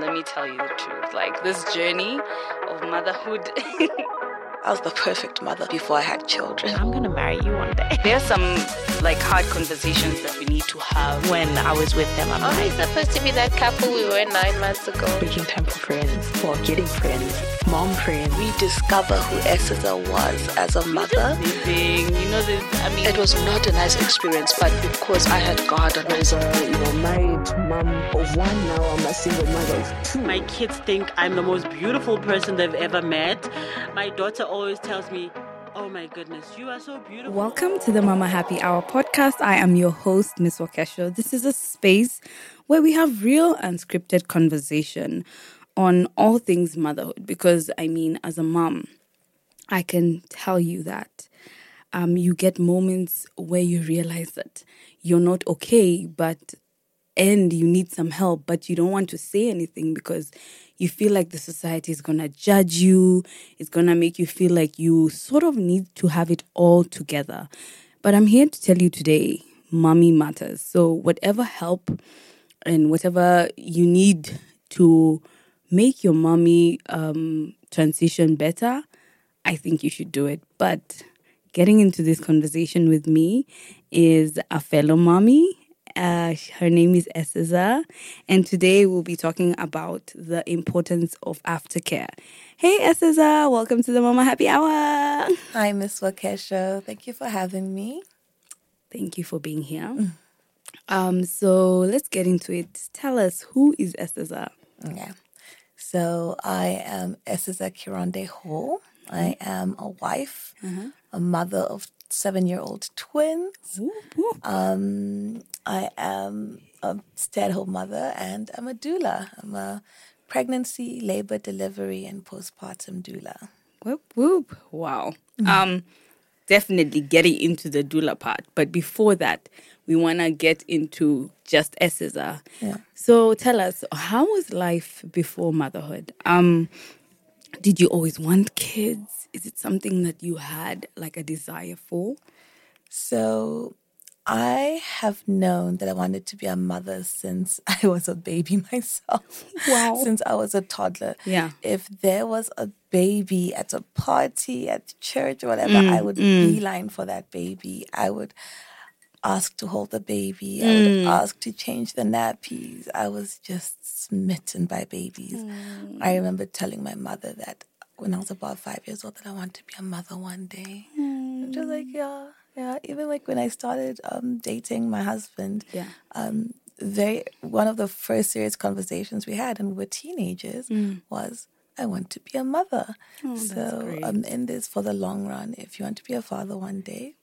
let me tell you the truth. Like this journey of motherhood. I was the perfect mother before I had children. I'm gonna marry you one day. There's some like hard conversations that we need to have. When I was with him, I'm Are we like, supposed to be that couple we were nine months ago? making time for friends, or getting friends, mom friends. Rediscover who Eseza was as a mother. Living, you know, this, I mean, It was not a nice experience, but because I had God on my side, you know, married mom of one now. I'm a single mother of two. My kids think I'm the most beautiful person they've ever met. My daughter always tells me, Oh my goodness, you are so beautiful. Welcome to the Mama Happy Hour podcast. I am your host, Miss Wakesho. This is a space where we have real unscripted conversation on all things motherhood. Because, I mean, as a mom, I can tell you that um, you get moments where you realize that you're not okay, but and you need some help, but you don't want to say anything because you feel like the society is gonna judge you, it's gonna make you feel like you sort of need to have it all together. But I'm here to tell you today, mommy matters. So, whatever help and whatever you need to make your mommy um, transition better, I think you should do it. But getting into this conversation with me is a fellow mommy. Uh, her name is Eseza, and today we'll be talking about the importance of aftercare. Hey, Eseza, welcome to the Mama Happy Hour. Hi, Miss Wakesha. Thank you for having me. Thank you for being here. Um, so let's get into it. Tell us who is Eseza? Yeah. So I am Eseza Kironde Hall. I am a wife, a mother of seven-year-old twins. Um, I am a stay-at-home mother, and I'm a doula. I'm a pregnancy, labor, delivery, and postpartum doula. Whoop whoop! Wow. Um, definitely getting into the doula part, but before that, we wanna get into just Eseza. Yeah. So tell us, how was life before motherhood? Um, did you always want kids? Is it something that you had like a desire for? So I have known that I wanted to be a mother since I was a baby myself. Wow. Since I was a toddler. Yeah. If there was a baby at a party, at church, or whatever, mm, I would mm. beeline for that baby. I would ask to hold the baby. I would mm. ask to change the nappies. I was just smitten by babies. I mm. remember telling my mother that when I was about five years old that I want to be a mother one day. I'm just like, mm. yeah, yeah. Even like when I started um, dating my husband, Yeah. um, very one of the first serious conversations we had, and we were teenagers, was I want to be a mother. Oh, so. I'm um, in this for the long run. If you want to be a father one day,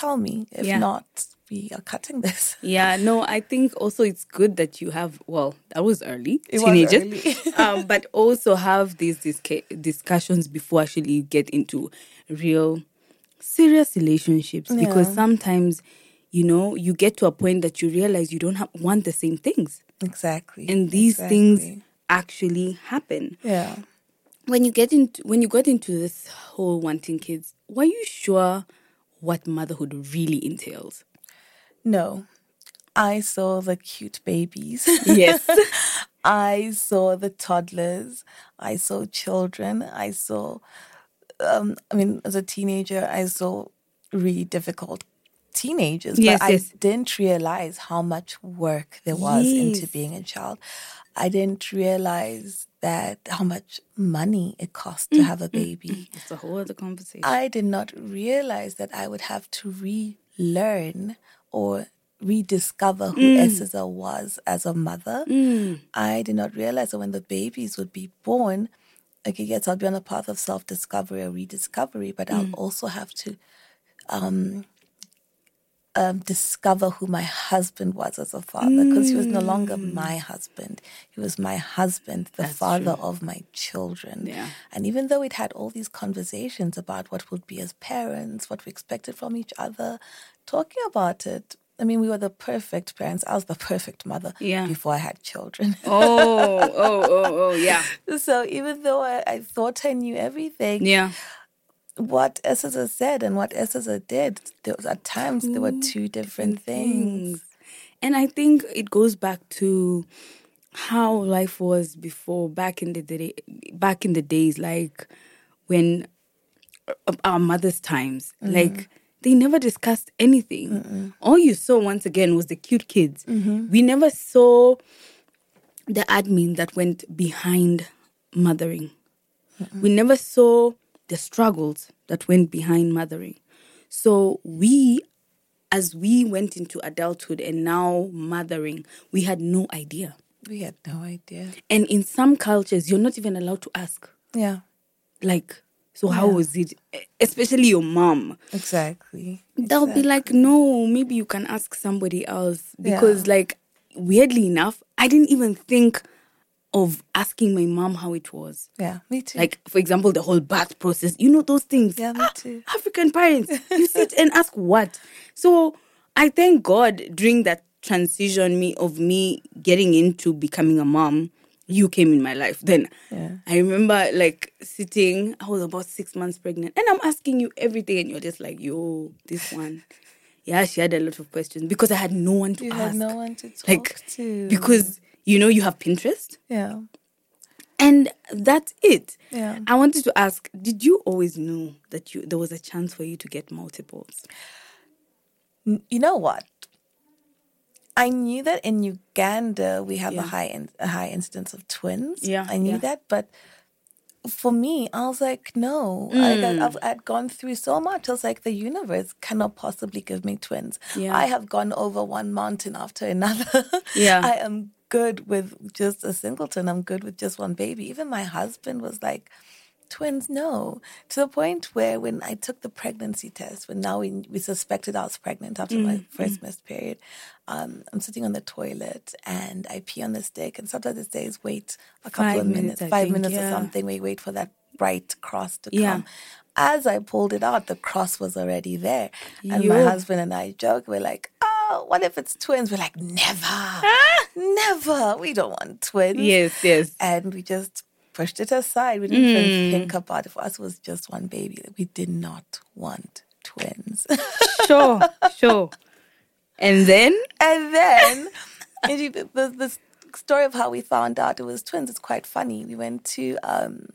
tell me. If Yeah. not, we are cutting this. Yeah, no, I think also it's good that you have, well, that was early, It was early. um, but also have these disca- discussions before actually you get into real serious relationships because sometimes, you know, you get to a point that you realize you don't have, want the same things. Exactly. And these things actually happen. Yeah. When you get into when you got into this whole wanting kids, were you sure what motherhood really entails? No. I saw the cute babies. Yes. I saw the toddlers. I saw children. I saw, um, I mean, as a teenager, I saw really difficult teenagers. Yes, but yes. I didn't realize how much work there was into being a child. I didn't realize that how much money it costs to mm, have a mm, baby. Mm. it's a whole other conversation. I did not realize that I would have to relearn or rediscover who Eseza was as a mother. I did not realize that when the babies would be born, okay, yes, I'll be on a path of self discovery or rediscovery, but I'll also have to um, um, discover who my husband was as a father because he was no longer my husband. He was my husband, the father of my children. Yeah. And even though we'd had all these conversations about what would be as parents, what we expected from each other, talking about it, I mean, we were the perfect parents. I was the perfect mother Yeah. before I had children. Oh, oh, oh, oh, yeah. so even though I, I thought I knew everything, Yeah. What Eseza said and what Eseza did, there was at times there were mm, two different things. And I think it goes back to how life was before back in the day, back in the days, like when uh, our mother's times, mm-hmm. like they never discussed anything. All you saw once again was the cute kids. Mm-hmm. We never saw the admin that went behind mothering. We never saw the struggles that went behind mothering. So we, as we went into adulthood and now mothering, we had no idea. We had no idea. And in some cultures, you're not even allowed to ask. Yeah, Like, so how was it? Especially your mom. exactly. They'll be like, no, maybe you can ask somebody else. Because, like, weirdly enough, I didn't even think of asking my mom how it was. Yeah, me too. Like, for example, the whole birth process. You know those things. Yeah, me Ah, too. African parents, you sit and ask what. So I thank God during that transition me of me getting into becoming a mom, you came in my life. Then Yeah. I remember like sitting, I was about six months pregnant, and I'm asking you everything, and you're just like, yo, this one. Yeah, she had a lot of questions because I had no one to you ask. had no one to talk like to. because you know you have Pinterest. yeah, And that's it. Yeah. I wanted to ask, did you always know that you there was a chance for you to get multiples? you know what? I knew that in Uganda we have a high in, a high incidence of twins. Yeah, I knew yeah. that, but for me, I was like, no. I, Mm. I've, I'd gone through so much. I was like, the universe cannot possibly give me twins. Yeah. I have gone over one mountain after another. Yeah. I am good with just a singleton. I'm good with just one baby. Even my husband was like, twins, no. To the point where when I took the pregnancy test, when now we, we suspected I was pregnant after Mm, my first missed period, um, I'm sitting on the toilet and I pee on the stick. And sometimes it says, wait a couple Five of minutes, minutes, five think, minutes or something. We wait for that bright cross to Yeah. come. As I pulled it out, the cross was already there. And Yo. my husband and I joke, we're like, oh, what if it's twins? We're like, never, never. We don't want twins. Yes, yes. And we just pushed it aside. We didn't Mm. even think about it. For us, it was just one baby. We did not want twins. Sure, sure. And then and then and you- the, the story of how we found out it was twins is quite funny. We went to um,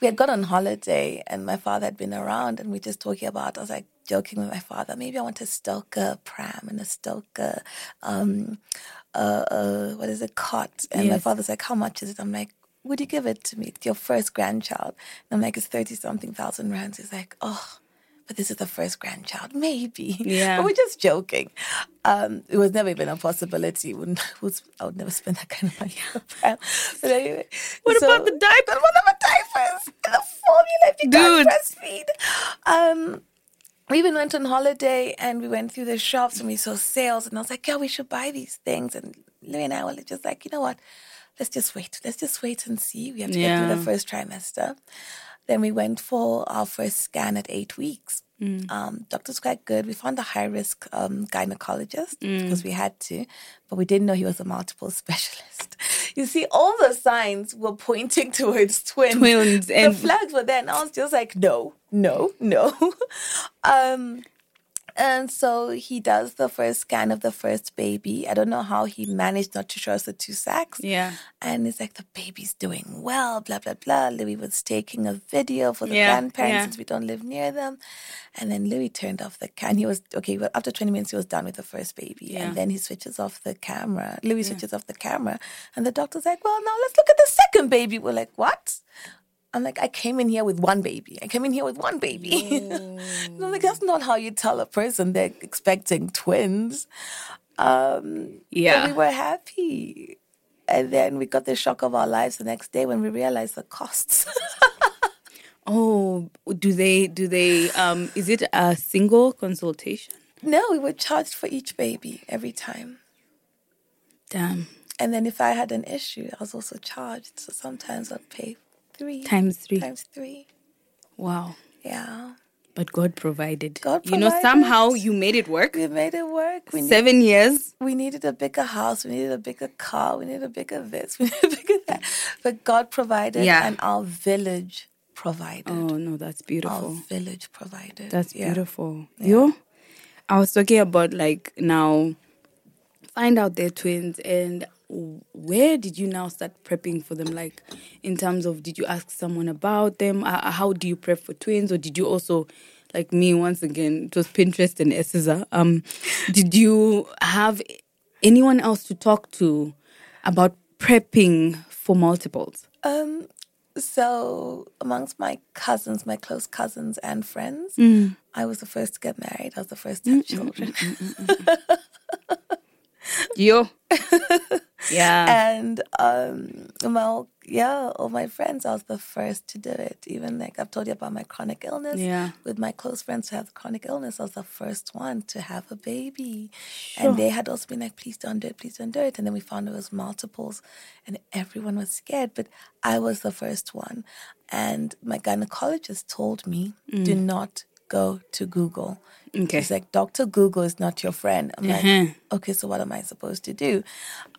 we had gone on holiday and my father had been around and we just talking about I was like joking with my father, maybe I want a Stokke pram and a Stokke um uh, uh what is it, cot. And my father's like, How much is it? I'm like, Would you give it to me? It's your first grandchild. And I'm like, it's thirty something thousand rands. He's like, Oh, but this is the first grandchild, maybe. Yeah. But we're just joking. Um, it was never even a possibility. Wouldn't, I would never spend that kind of money on a pram. But anyway, What about the diapers? What about the diapers? The formula if you can't breastfeed. Um, we even went on holiday and we went through the shops and we saw sales and I was like, yeah, we should buy these things. And Louis and I were just like, you know what? Let's just wait. Let's just wait and see. We have to get through the first trimester. Then we went for our first scan at eight weeks. Mm. Um, doctor's quite good. We found a high risk um, gynecologist Mm. because we had to, but we didn't know he was a multiple specialist. You see, all the signs were pointing towards twins. Twins the flags were there, and I was just like, no, no, no. um, and so he does the first scan of the first baby. I don't know how he managed not to show us the two sacks. Yeah. And it's like the baby's doing well, blah blah blah. Louis was taking a video for the Yeah, grandparents yeah. since we don't live near them. And then Louis turned off the can. He was okay. Well, after twenty minutes, he was done with the first baby, Yeah. and then he switches off the camera. Louis switches off the camera, and the doctor's like, "Well, now let's look at the second baby." We're like, "What?" I'm like, I came in here with one baby. I came in here with one baby. And I'm like, that's not how you tell a person they're expecting twins. Um, Yeah. we were happy. And then we got the shock of our lives the next day when we realized the costs. Oh, do they do they um is it a single consultation? no, we were charged for each baby every time. Damn. And then if I had an issue, I was also charged. So sometimes I'd pay three Times three. Times three. Wow. Yeah. But God provided. God provided. You know, somehow you made it work. We made it work. We need- Seven years. we needed a bigger house, we needed a bigger car, we needed a bigger this, we needed a bigger that. But God provided Yeah. and our village provided. Oh no, that's beautiful. Our village provided. That's Yeah. beautiful. You? I was talking about like now find out they're twins and where did you now start prepping for them? Like, in terms of, did you ask someone about them? Uh, how do you prep for twins, or did you also, like me, once again, it was Pinterest and Eseza. Um, did you have anyone else to talk to about prepping for multiples? Um, so amongst my cousins, my close cousins and friends, Mm. I was the first to get married. I was the first to have children. You? yeah. and um well yeah all my friends i was the first to do it. Even like i've told you about my chronic illness. Yeah. with my close friends who have chronic illness i was the first one to have a baby. And they had also been like please don't do it please don't do it. And then we found it was multiples and everyone was scared but i was the first one. And my gynecologist told me do not go to google Okay. He's like, Dr. Google is not your friend. I'm like, okay, so what am I supposed to do?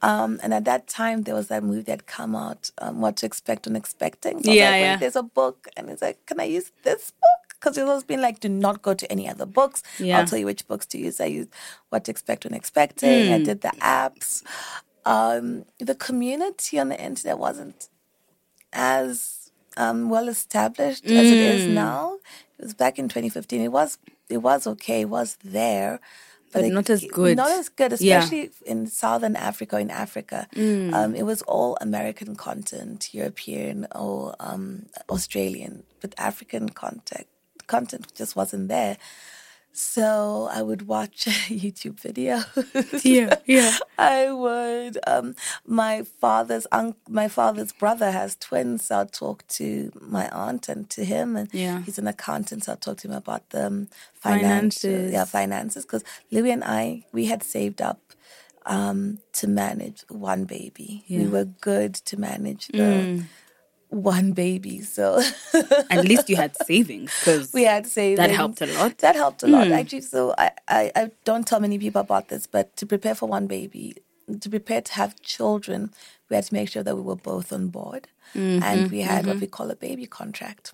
Um, and at that time, there was that movie that come out, um, What to Expect When Expecting. So Yeah, like, yeah. there's a book. And it's like, can I use this book? Because it's always been like, do not go to any other books. Yeah. I'll tell you which books to use. I used What to Expect When Expecting. Hmm. I did the apps. Um, the community on the internet wasn't as um, well established as it is Hmm. now. It was back in 2015. It was it was okay. It was there, But it- not as good. Not as good, Yeah. especially in Southern Africa. In Africa, um, it was all American content, European or um, Australian, but African content content just wasn't there. So I would watch YouTube videos. Yeah, yeah. I would. Um, my father's unc my father's brother has twins. So I'll talk to my aunt and to him, and Yeah. he's an accountant. So I'll talk to him about the um, finances. Finances. Yeah, finances. Because Louis and I, we had saved up um, to manage one baby. We Yeah. Mm. were good to manage the one baby. So At least you had savings because we had savings. That helped a lot. That helped a lot, actually. So I, I, I don't tell many people about this, but to prepare for one baby, to prepare to have children, we had to make sure that we were both on board. Mm-hmm, and we had what we call a baby contract.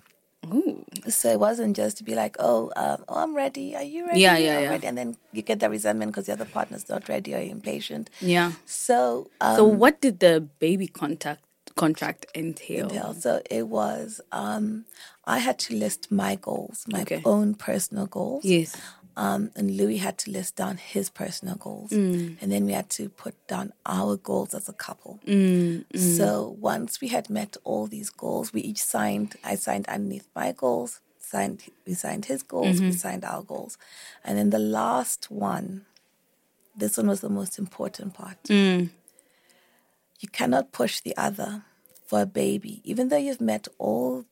Ooh. So it wasn't just to be like, oh, um, oh, I'm ready. Are you ready? Yeah, yeah, I'm yeah. ready. And then you get that resentment because the other partner's not ready or you're impatient. Yeah. So, um, So what did the baby contact contract entail? entail. So it was, um, I had to list my goals, my Okay. own personal goals. Yes. Um, and Louis had to list down his personal goals. Mm. And then we had to put down our goals as a couple. Mm, So once we had met all these goals, we each signed, I signed underneath my goals, signed we signed his goals, Mm-hmm. we signed our goals. And then the last one, this one was the most important part. You cannot push the other for a baby, even though you've met all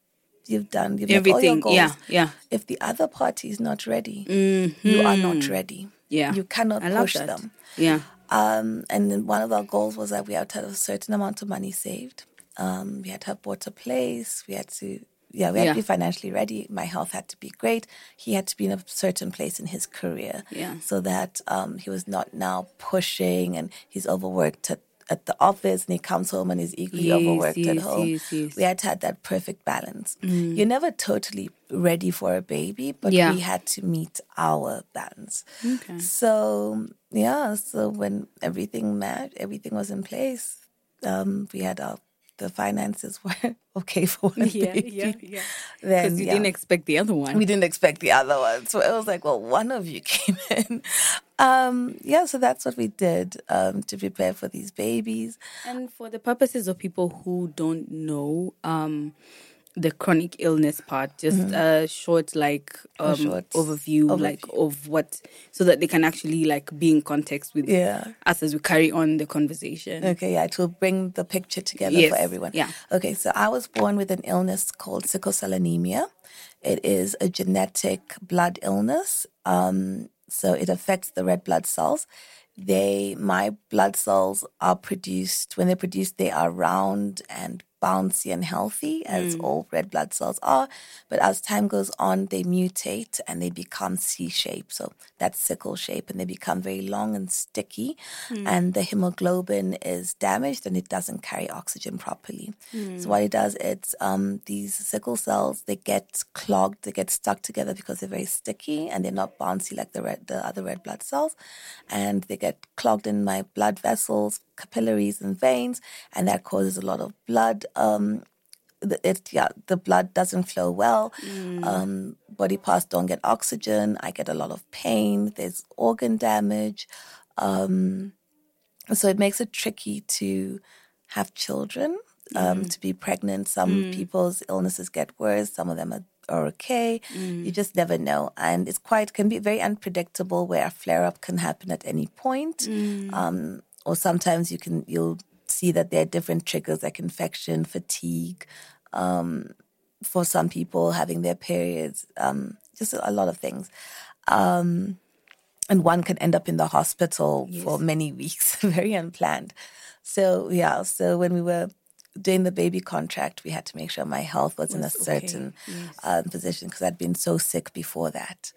you've done, you've met all your Everything. goals. Yeah. Yeah. If the other party is not ready, you are not ready. Mm-hmm. Yeah. You cannot I push them. Yeah. Um, and then one of our goals was that we had to have a certain amount of money saved. Um, we had to have bought a place. We had to, yeah, we had Yeah. to be financially ready. My health had to be great. He had to be in a certain place in his career, Yeah. so that um, he was not now pushing and he's overworked at, at the office and he comes home and he's equally Yes, overworked at home. yes, yes. We had to have that perfect balance. You're never totally ready for a baby, but Yeah. we had to meet our balance. Okay. So yeah, so when everything met, everything was in place. Um, we had our the finances were okay for one Yeah, baby. yeah, yeah. Then Because you yeah, didn't expect the other one. we didn't expect the other one, so it was like, well, one of you came in. Um, yeah, so that's what we did um, to prepare for these babies. And for the purposes of people who don't know um, the chronic illness part, just a short like um, short overview, like of what, so that they can actually like be in context with Yeah. us as we carry on the conversation. Okay, yeah, it will bring the picture together Yes, for everyone. yeah. Okay, so I was born with an illness called sickle cell anemia. It is a genetic blood illness. Um, so it affects the red blood cells. They, my blood cells are produced, when they're produced, they are round and bouncy and healthy, as hmm. all red blood cells are. But as time goes on, they mutate and they become C shape. So that's sickle shape, and they become very long and sticky. Hmm. And the hemoglobin is damaged and it doesn't carry oxygen properly. So hmm. what it does, it's um, these sickle cells they get clogged, they get stuck together because they're very sticky and they're not bouncy like the red, the other red blood cells, and they get clogged in my blood vessels capillaries and veins, and that causes a lot of blood. Um, the- it yeah, the blood doesn't flow well. Um, body parts don't get oxygen. I get a lot of pain. There's organ damage. Um, so it makes it tricky to have children, um, to be pregnant. Some people's illnesses get worse. Some of them are, are okay. You just never know, and it's quite can be very unpredictable. Where a flare up can happen at any point, um, or sometimes you can you'll see that there are different triggers like infection, fatigue. Um, for some people, having their periods, um, just a lot of things. Um, and one can end up in the hospital for many weeks, very unplanned. So yeah, so when we were doing the baby contract, we had to make sure my health was, in a certain um, position because I'd been so sick before that.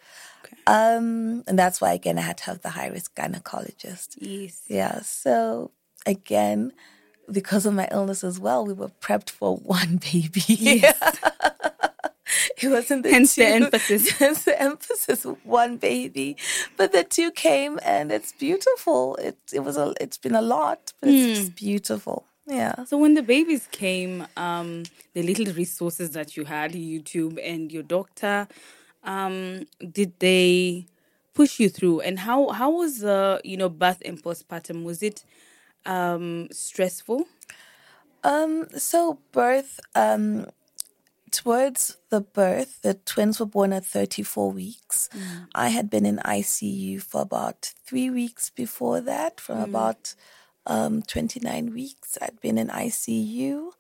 Um, and that's why again I had to have the high risk gynecologist. Yes. Yeah. So again, because of my illness as well, we were prepped for one baby. it wasn't the Hence the emphasis. Hence the emphasis. One baby, but the two came, and it's beautiful. It it was a. It's been a lot, but it's Hmm. just beautiful. Yeah. So when the babies came, um, the little resources that you had, YouTube and your doctor, um, did they push you through? And how how was the you know birth and postpartum? Was it um, stressful? Um. So birth. Um. Towards the birth, the twins were born at 34 weeks. I had been in ICU for about three weeks before that. From about um, 29 weeks, I'd been in ICU.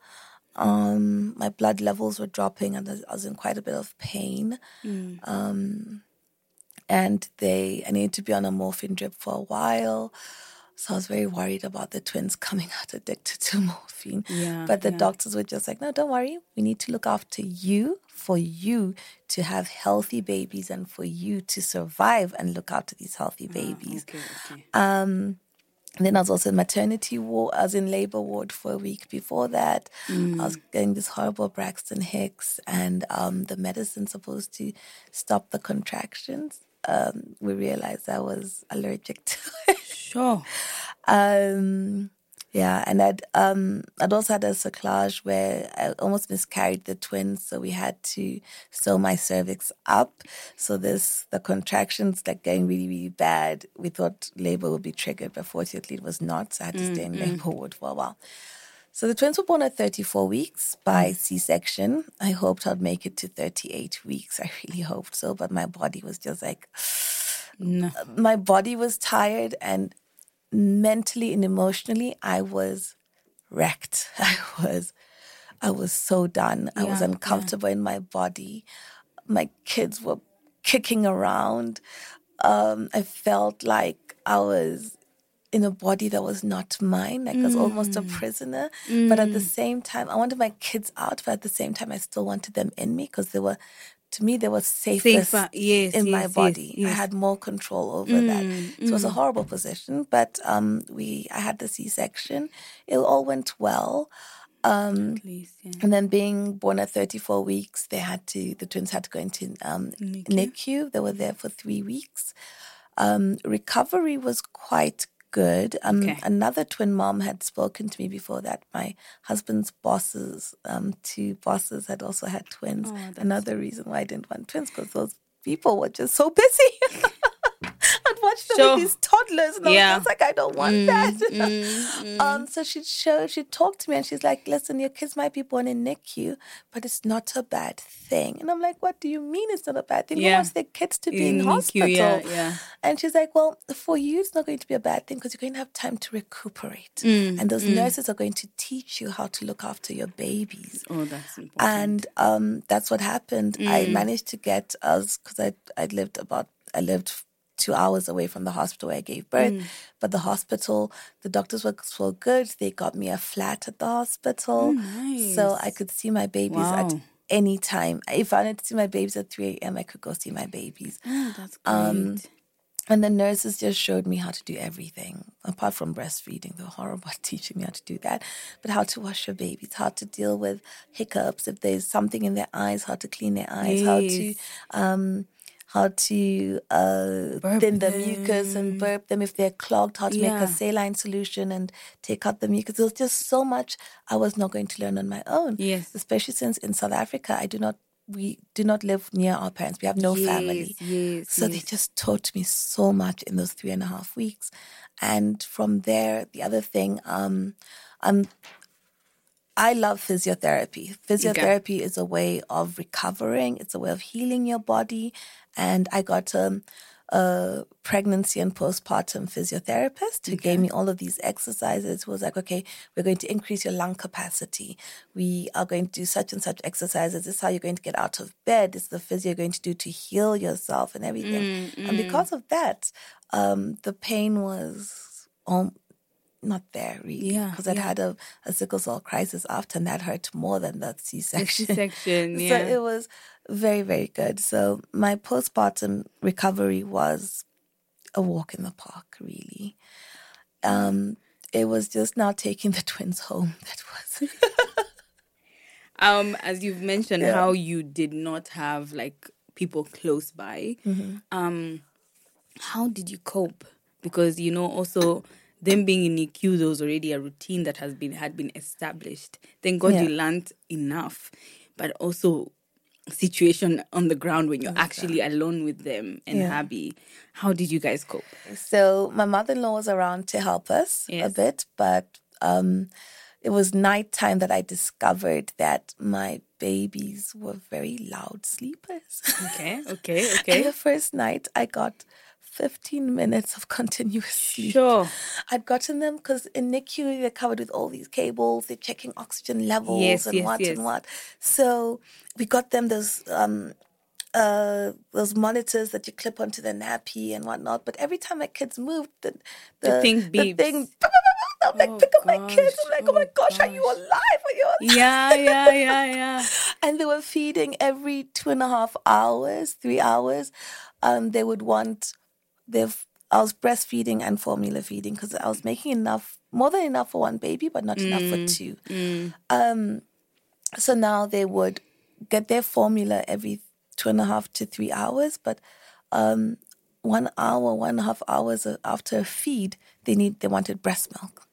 Um, my blood levels were dropping, and I was in quite a bit of pain. Um, and they, I needed to be on a morphine drip for a while. So I was very worried about the twins coming out addicted to morphine. Yeah, but the yeah. doctors were just like, no, don't worry. We need to look after you for you to have healthy babies and for you to survive and look after these healthy babies. Okay, okay. Um, and then I was also in maternity ward. I was in labor ward for a week before that. I was getting this horrible Braxton Hicks, and um, the medicine supposed to stop the contractions. Um, we realized I was allergic to it. Sure. Um, yeah, and I'd um, I'd also had a cerclage where I almost miscarried the twins, so we had to sew my cervix up. So this the contractions like getting really really bad. We thought labor would be triggered, but fortunately it was not. So I had to stay in labor ward for a while. So the twins were born at 34 weeks by C-section. I hoped I'd make it to 38 weeks. I really hoped so, but my body was just like No. my body was tired and mentally and emotionally I was wrecked. I was I was so done. I was Yeah, uncomfortable in my body. My kids were kicking around. Um, I felt like I was in a body that was not mine, like I was almost a Mm. prisoner. But at the same time, I wanted my kids out, but at the same time, I still wanted them in me because they were, to me, they were safest Safer, yes, in my yes, yes, body. I yes. Mm, had more control over that. So it was a horrible position, but um, we I had the C section. It all went well. Um, least, yeah. and then being born at 34 weeks, they had to, the twins had to go into um, NICU. They were there for three weeks. Um, recovery was quite good. Um, Okay. Another twin mom had spoken to me before that. My husband's bosses, um, two bosses, had also had twins. Oh, Another reason why I didn't want twins because those people were just so busy. I'd watch them Sure. with these toddlers, and I Yeah. was like, I don't want that. Um, so she showed, she talked to me, and she's like, "Listen, your kids might be born in NICU, but it's not a bad thing." And I'm like, "What do you mean it's not a bad thing? Who Yeah. wants their kids to be in, In NICU, hospital?" yeah, yeah. And she's like, "Well, for you, it's not going to be a bad thing because you're going to have time to recuperate, Mm, and those nurses are going to teach you how to look after your babies." Oh, that's important. and um, that's what happened. I Mm. managed to get us because I I lived about I lived two hours away from the hospital where I gave birth, Mm. but the hospital the doctors were so good. They got me a flat at the hospital, so I could see my babies at Oh, any time. If I wanted to see my babies at three a.m., I could go see my babies. oh, that's great. Um, And the nurses just showed me how to do everything, apart from breastfeeding. They were horrible at teaching me how to do that. But how to wash your babies, how to deal with hiccups, if there's something in their eyes, how to clean their eyes, how to um, how to uh, Burp thin the mucus and burp them if they're clogged, how to make a saline solution and take out the mucus. There was just so much I was not going to learn on my own. Yes. Especially since in South Africa, I do not. We do not live near our parents. We have no family. Yes, yes, So they just taught me so much in those three and a half weeks. And from there, the other thing, um, um, I love physiotherapy. Physiotherapy is a way of recovering. It's a way of healing your body. And I got um, a pregnancy and postpartum physiotherapist who gave me all of these exercises. Who was like, okay, we're going to increase your lung capacity. We are going to do such and such exercises. This is how you're going to get out of bed. This is the physio you're going to do to heal yourself and everything. And because of that, um, the pain was um, not there really. Yeah, Because I'd yeah. had a, a sickle cell crisis after, and that hurt more than the C section. C-section, yeah. So it was very, very good. So my postpartum recovery was a walk in the park, really. Um, it was just now taking the twins home. That was Um, as you've mentioned, Yeah. how you did not have like people close by. Mm-hmm. Um, how did you cope? Because you know, also them being in EQ, there was already a routine that has been had been established. Thank God you Yeah. learned enough, but also situation on the ground when you're actually alone with them and Yeah. happy. How did you guys cope? So my mother-in-law was around to help us a bit, but um, it was nighttime that I discovered that my babies were very loud sleepers. Okay, okay, okay. And okay. the first night, I got 15 minutes of continuous sleep. Sure. I'd gotten them because in NICU they're covered with all these cables. They're checking oxygen levels Yes, and yes, what yes. and what. So we got them those um, uh, those monitors that you clip onto the nappy and whatnot. But every time my kids moved, the The thing the beeps. thing. I'm like, Oh, pick up my kids. I'm like, oh my oh gosh, are you alive? Are you alive? Yeah, yeah, yeah, yeah. and they were feeding every two and a half hours, three hours. Um, they would want their. I was breastfeeding and formula feeding because I was making enough, more than enough for one baby, but not enough for two. Um, so now they would get their formula every two and a half to three hours, but um, one hour, one and a half hours after a feed, they need they wanted breast milk.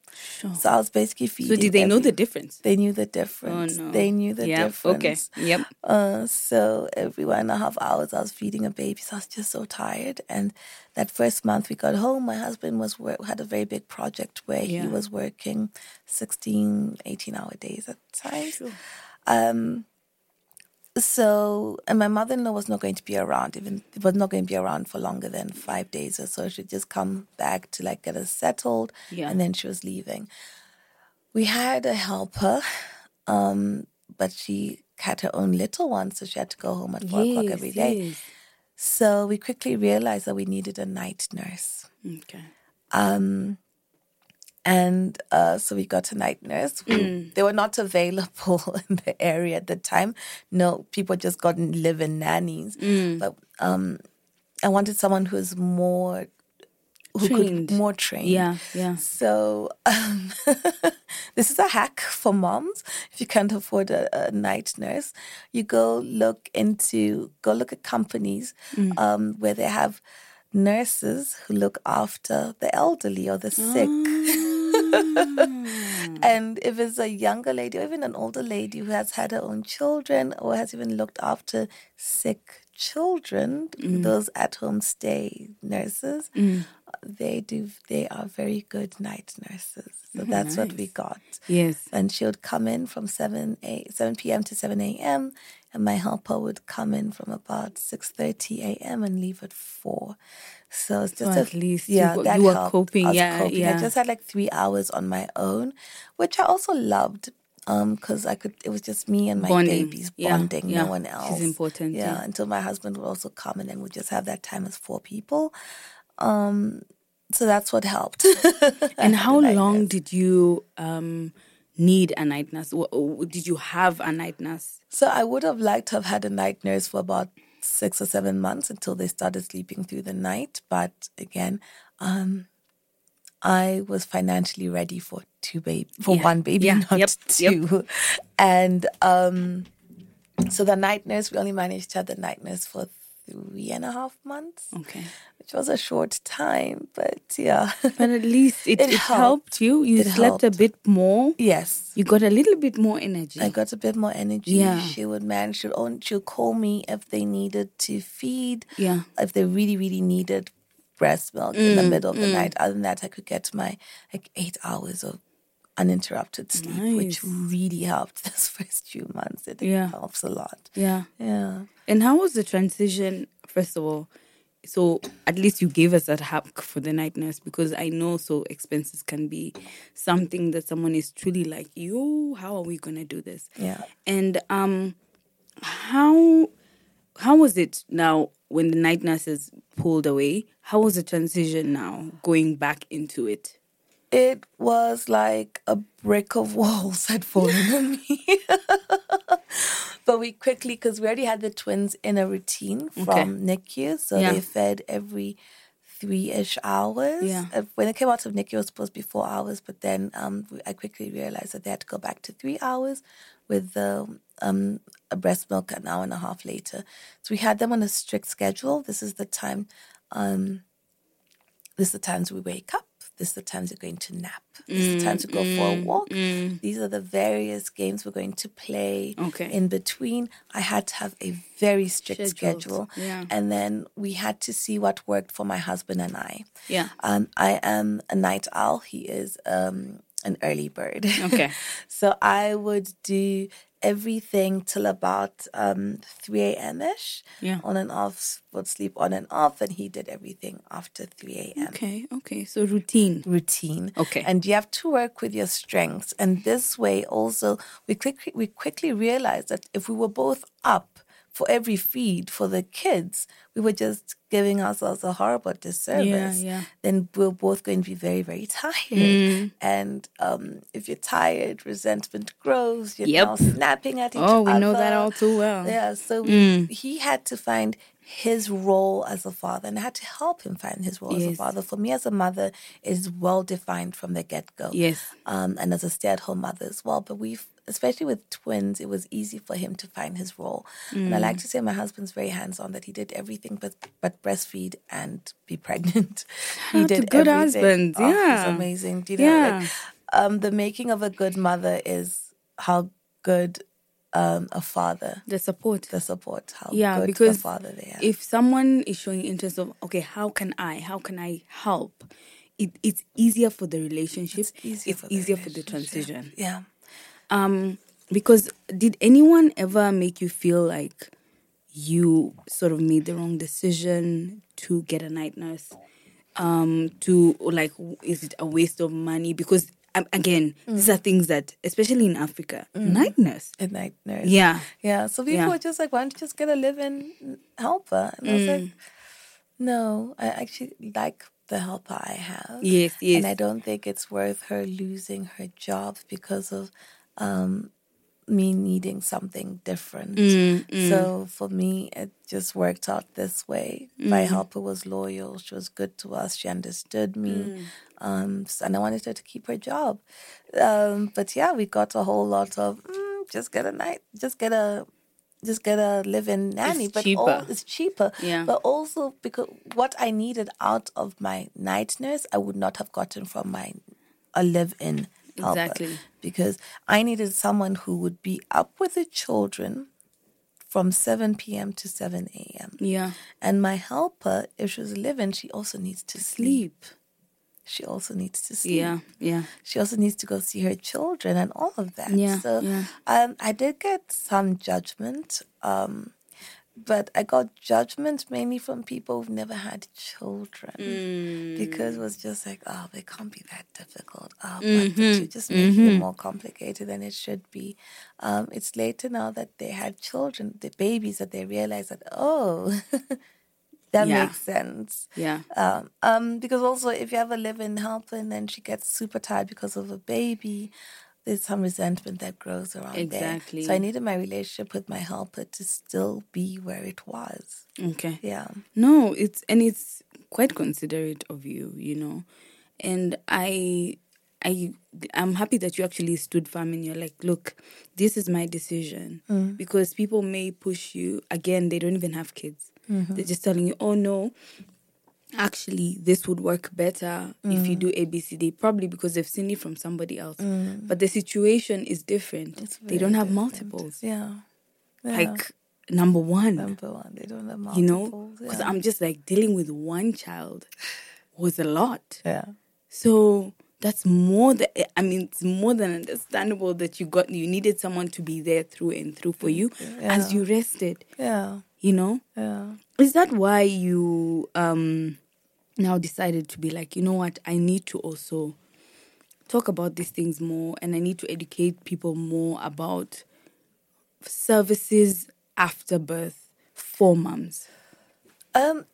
So I was basically feeding. So did they know the difference? They knew the difference. no. They knew the difference. Yeah, okay. Yep. Uh, so every one and a half hours, I was feeding a baby. So I was just so tired. And that first month we got home, my husband was wor- had a very big project where Yeah. he was working 16, 18 hour days at times. Um, so, and my mother in law was not going to be around, even was not going to be around for longer than five days or so. She'd just come back to like get us settled, Yeah. and then she was leaving. We had a helper, um, but she had her own little one, so she had to go home at four o'clock every day. yes. So we quickly realized that we needed a night nurse. Okay. Um, and uh, so we got a night nurse. Who, They were not available in the area at the time. No, people just got live-in nannies. But um, I wanted someone who was more who Trained. could more trained. Yeah, yeah. So um, this is a hack for moms. If you can't afford a, a night nurse, you go look into go look at companies um, where they have nurses who look after the elderly or the sick. and mm. if it's a younger lady or even an older lady who has had her own children or has even looked after sick children, mm. those at home stay nurses, mm. they do they are very good night nurses. So mm-hmm. that's what we got. Yes. And she would come in from 7, a, 7 p.m. to 7 a.m. And my helper would come in from about 6.30 a.m. and leave at 4. So it's just So a- at least you yeah, got- that you were coping, yeah, coping. yeah. I just had like three hours on my own, which I also loved because I could. It was just me and my Bonding, babies bonding, yeah, no one else. is important, Yeah, yeah. until my husband would also come, and then we'd just have that time as four people. Um, so that's what helped. And how long did you um, need a night nurse? Did you have a night nurse? So I would have liked to have had a night nurse for about six or seven months until they started sleeping through the night. But again, um, I was financially ready for two baby for Yeah. one baby, Yeah. not Yep. two. And um, so the night nurse, we only managed to have the night nurse for three and a half months, Okay. which was a short time, but yeah. But at least it, It it, helped. helped. you. You It slept a bit more. yes. You got a little bit more energy. I got a bit more energy. Yeah. She would manage. She'd, own, she'd call me if they needed to feed. Yeah. If they really, really needed breast milk in the mm, middle of the mm. night. Other than that, I could get my like eight hours of uninterrupted sleep, which really helped those first few months. It Yeah. helps a lot. yeah. Yeah. And how was the transition, first of all? So at least you gave us that hack for the night nurse because I know so expenses can be something that someone is truly like, yo, how are we gonna do this? Yeah. And um how how was it now when the night nurses pulled away? How was the transition now going back into it? It was like a brick of walls had fallen on me. but we quickly, because we already had the twins in a routine from NICU, so Yeah. they fed every three ish hours. Yeah. Uh, When they came out of NICU, it was supposed to be four hours, but then um, I quickly realized that they had to go back to three hours with the um, a breast milk an hour and a half later. So we had them on a strict schedule. This is the time. Um, this is the times we wake up. This is the times we're going to nap. This is the time to go for a walk. These are the various games we're going to play. Okay. In between, I had to have a very strict Scheduled, schedule. yeah. And then we had to see what worked for my husband and I. Yeah. Um, I am a night owl. He is um, an early bird. Okay. so I would do everything till about um, 3 a.m. ish. Yeah. On and off, would sleep on and off, and he did everything after 3 a.m. Okay, okay. So routine. Routine. Okay. And you have to work with your strengths. And this way, also, we quickly, we quickly realized that if we were both up for every feed for the kids, we were just giving ourselves a horrible disservice. yeah. yeah. Then we're both going to be very, very tired. And um, if you're tired, resentment grows. You're Yep. now snapping at each other. Oh, we know that all too well. Yeah, so we, he had to find his role as a father, and I had to help him find his role as a father. For me, as a mother, is well defined from the get go. Yes. um, and as a stay-at-home mother as well. But we've, especially with twins, it was easy for him to find his role. And I like Mm. to say my husband's very hands-on; that he did everything but but breastfeed and be pregnant. he to did good everything. husbands, Oh, he's yeah. amazing. Do you know, Yeah. like, um, the making of a good mother is how good um, a father The support. the support, how yeah, good because the father they are. if someone is showing interest of okay, how can I? How can I help? It, it's easier for the relationship. it's easier, It's for, the easier for the transition. Yeah. Um, because did anyone ever make you feel like you sort of made the wrong decision to get a night nurse? Um, to like, is it a waste of money? Because um, again, these Mm. are things that, especially in Africa, night nurse. A night nurse. Yeah, Yeah. So people Yeah. were just like, why don't you just get a live-in helper? And I was Mm. like, no, I actually like the helper I have. Yes, yes. And I don't think it's worth her losing her job because of um, me needing something different. Mm, So for me, it just worked out this way. Mm. My helper was loyal. She was good to us. She understood me. Mm. Um, and I wanted her to keep her job. Um, but yeah, we got a whole lot of mm, just get a night, just get a, just get a live-in nanny. It's but cheaper. All, it's cheaper. Yeah. But also because what I needed out of my night nurse, I would not have gotten from my a live-in helper. Exactly. Because I needed someone who would be up with the children from 7 p.m. to 7 a.m. yeah. And my helper, if she was living, she also needs to sleep. She also needs to sleep. Yeah, yeah. She also needs to go see her children and all of that. Yeah, so yeah. Um, I did get some judgment, um, but I got judgment mainly from people who've never had children Mm. because it was just like, oh, it can't be that difficult. Oh, but, Mm-hmm. but you're just making it more complicated than it should be. Um, it's later now that they had children, the babies, that they realize that, oh, that Yeah. makes sense. Yeah. Um, um, because also if you have a live-in helper and then she gets super tired because of a baby, there's some resentment that grows around Exactly. there. So I needed my relationship with my helper to still be where it was. Okay. Yeah. No, it's and it's quite considerate of you, you know. And I I I'm happy that you actually stood firm and you're like, look, this is my decision. Mm-hmm. Because people may push you again, they don't even have kids. Mm-hmm. They're just telling you, oh no, actually this would work better if you mm. do ABCD, probably because they've seen it from somebody else. Mm. But the situation is different. they don't have different. multiples. Yeah. yeah. Like number one. number one, they don't have multiples. you know because yeah. i'm just like dealing with one child was a lot yeah. so that's more than eh, i mean it's more than understandable that you got you needed someone to be there through and through for mm. you as you rested Yeah. You know Yeah. is that why you um now decided to be like you know what i need to also talk about these things more and i need to educate people more about services after birth for moms Um,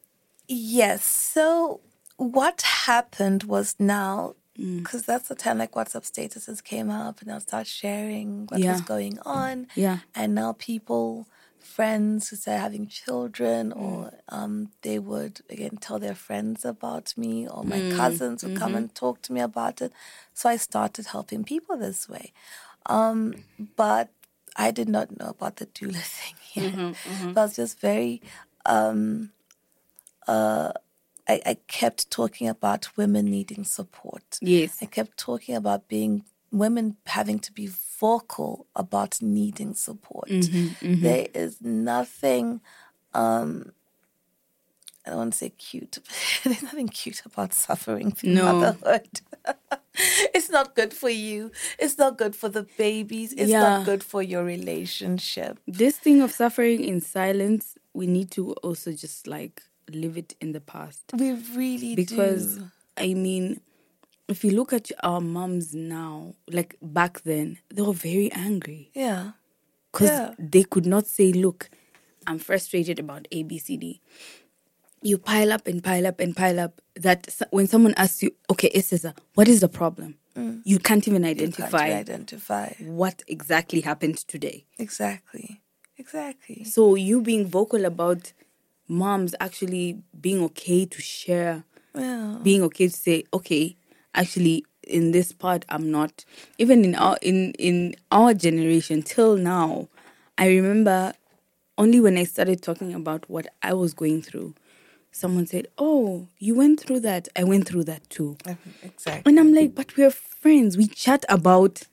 yes. So what happened was now, Mm. because that's the time like WhatsApp statuses came up, and I'll start sharing what Yeah. was going on. Yeah. And now people, friends who started having children, Mm. or um, they would again tell their friends about me, or my Mm. cousins would Mm-hmm. come and talk to me about it. So I started helping people this way. Um, but I did not know about the doula thing yet. Mm-hmm, So I was just very um, uh, I, I kept talking about women needing support. yes I kept talking about being women having to be vocal about needing support. Mm-hmm, There is nothing um I don't want to say cute, there's nothing cute about suffering through No. motherhood. it's not good for you. It's not good for the babies. It's Yeah. not good for your relationship. this thing of suffering in silence we need to also just like live it in the past We really because do. i mean if you look at our moms now like back then they were very angry Yeah. because Yeah. they could not say look i'm frustrated about abcd you pile up and pile up and pile up that when someone asks you okay Eseza, what is the problem you can't even Mm. You can't identify identify. what exactly happened today Exactly. Exactly. So you being vocal about moms actually being okay to share, Yeah. being okay to say, okay, actually in this part I'm not even in our in in our generation till now, I remember only when I started talking about what I was going through, someone said, Oh, you went through that. I went through that too. Uh-huh, exactly. And I'm like, but we're friends. We chat about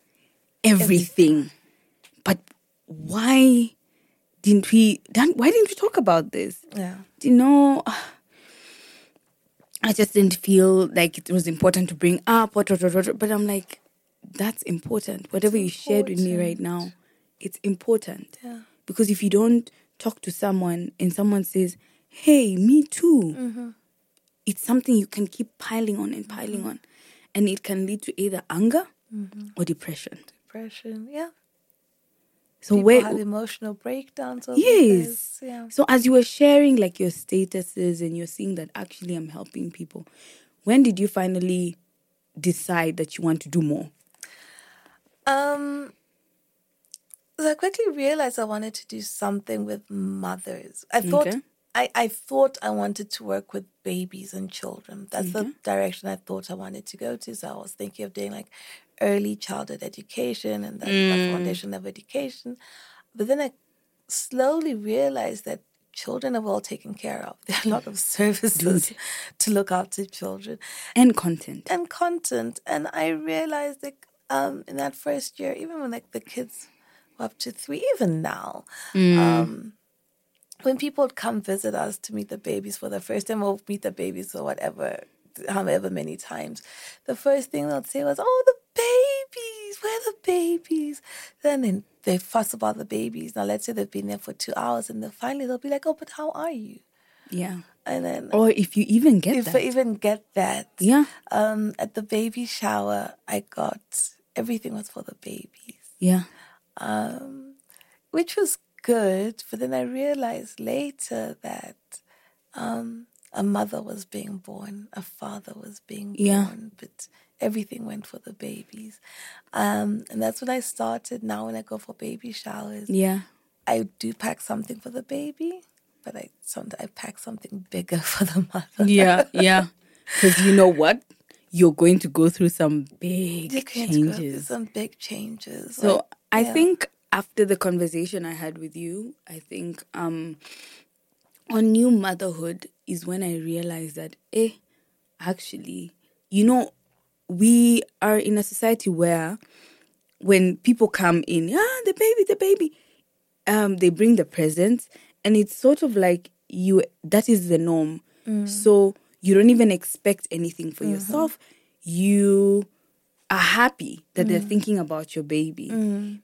everything. But why didn't we? Why didn't we talk about this? Yeah. Do you know? I just didn't feel like it was important to bring up. What, what, what, but I'm like, that's important. Whatever you shared with me right now, it's important. Yeah. Because if you don't talk to someone and someone says, "Hey, me too," Mm-hmm. it's something you can keep piling on and piling on, and it can lead to either anger Mm-hmm. or depression. Depression. Yeah. So People where have emotional breakdowns. Yes. Yeah. So as you were sharing like your statuses and you're seeing that actually I'm helping people, when did you finally decide that you want to do more? Um. So I quickly realized I wanted to do something with mothers. I thought Okay. I, I thought I wanted to work with babies and children. That's the direction I thought I wanted to go to. So I was thinking of doing like early childhood education and the foundation of education. But then I slowly realized that children are well taken care of. There are a lot of services to look after children And content. and content. And I realized that um, in that first year, even when like the kids were up to three, even now, um, when people would come visit us to meet the babies for the first time, or meet the babies or whatever, however many times, the first thing they'll say was, "Oh, the babies! Where are the babies?" Then they, they fuss about the babies. Now, let's say they've been there for two hours, and then finally they'll be like, "Oh, but how are you?" Yeah. And then Or if you even get if that. I even get that, Yeah. Um, at the baby shower, I got everything was for the babies, yeah. Um, which was good. But then I realized later that um, a mother was being born, a father was being Yeah. born, but everything went for the babies. Um, and that's when I started. Now, when I go for baby showers, Yeah. I do pack something for the baby, but I sometimes I pack something bigger for the mother. Yeah. Yeah. Because you know what? You're going to go through some big You're going to go through changes. some big changes. So like, I yeah. think after the conversation I had with you, I think um on new motherhood is when I realized that, eh, actually, you know, we are in a society where when people come in, ah, the baby, the baby, um, they bring the presents, and it's sort of like you that is the norm. So you don't even expect anything for yourself. You are happy that they're thinking about your baby.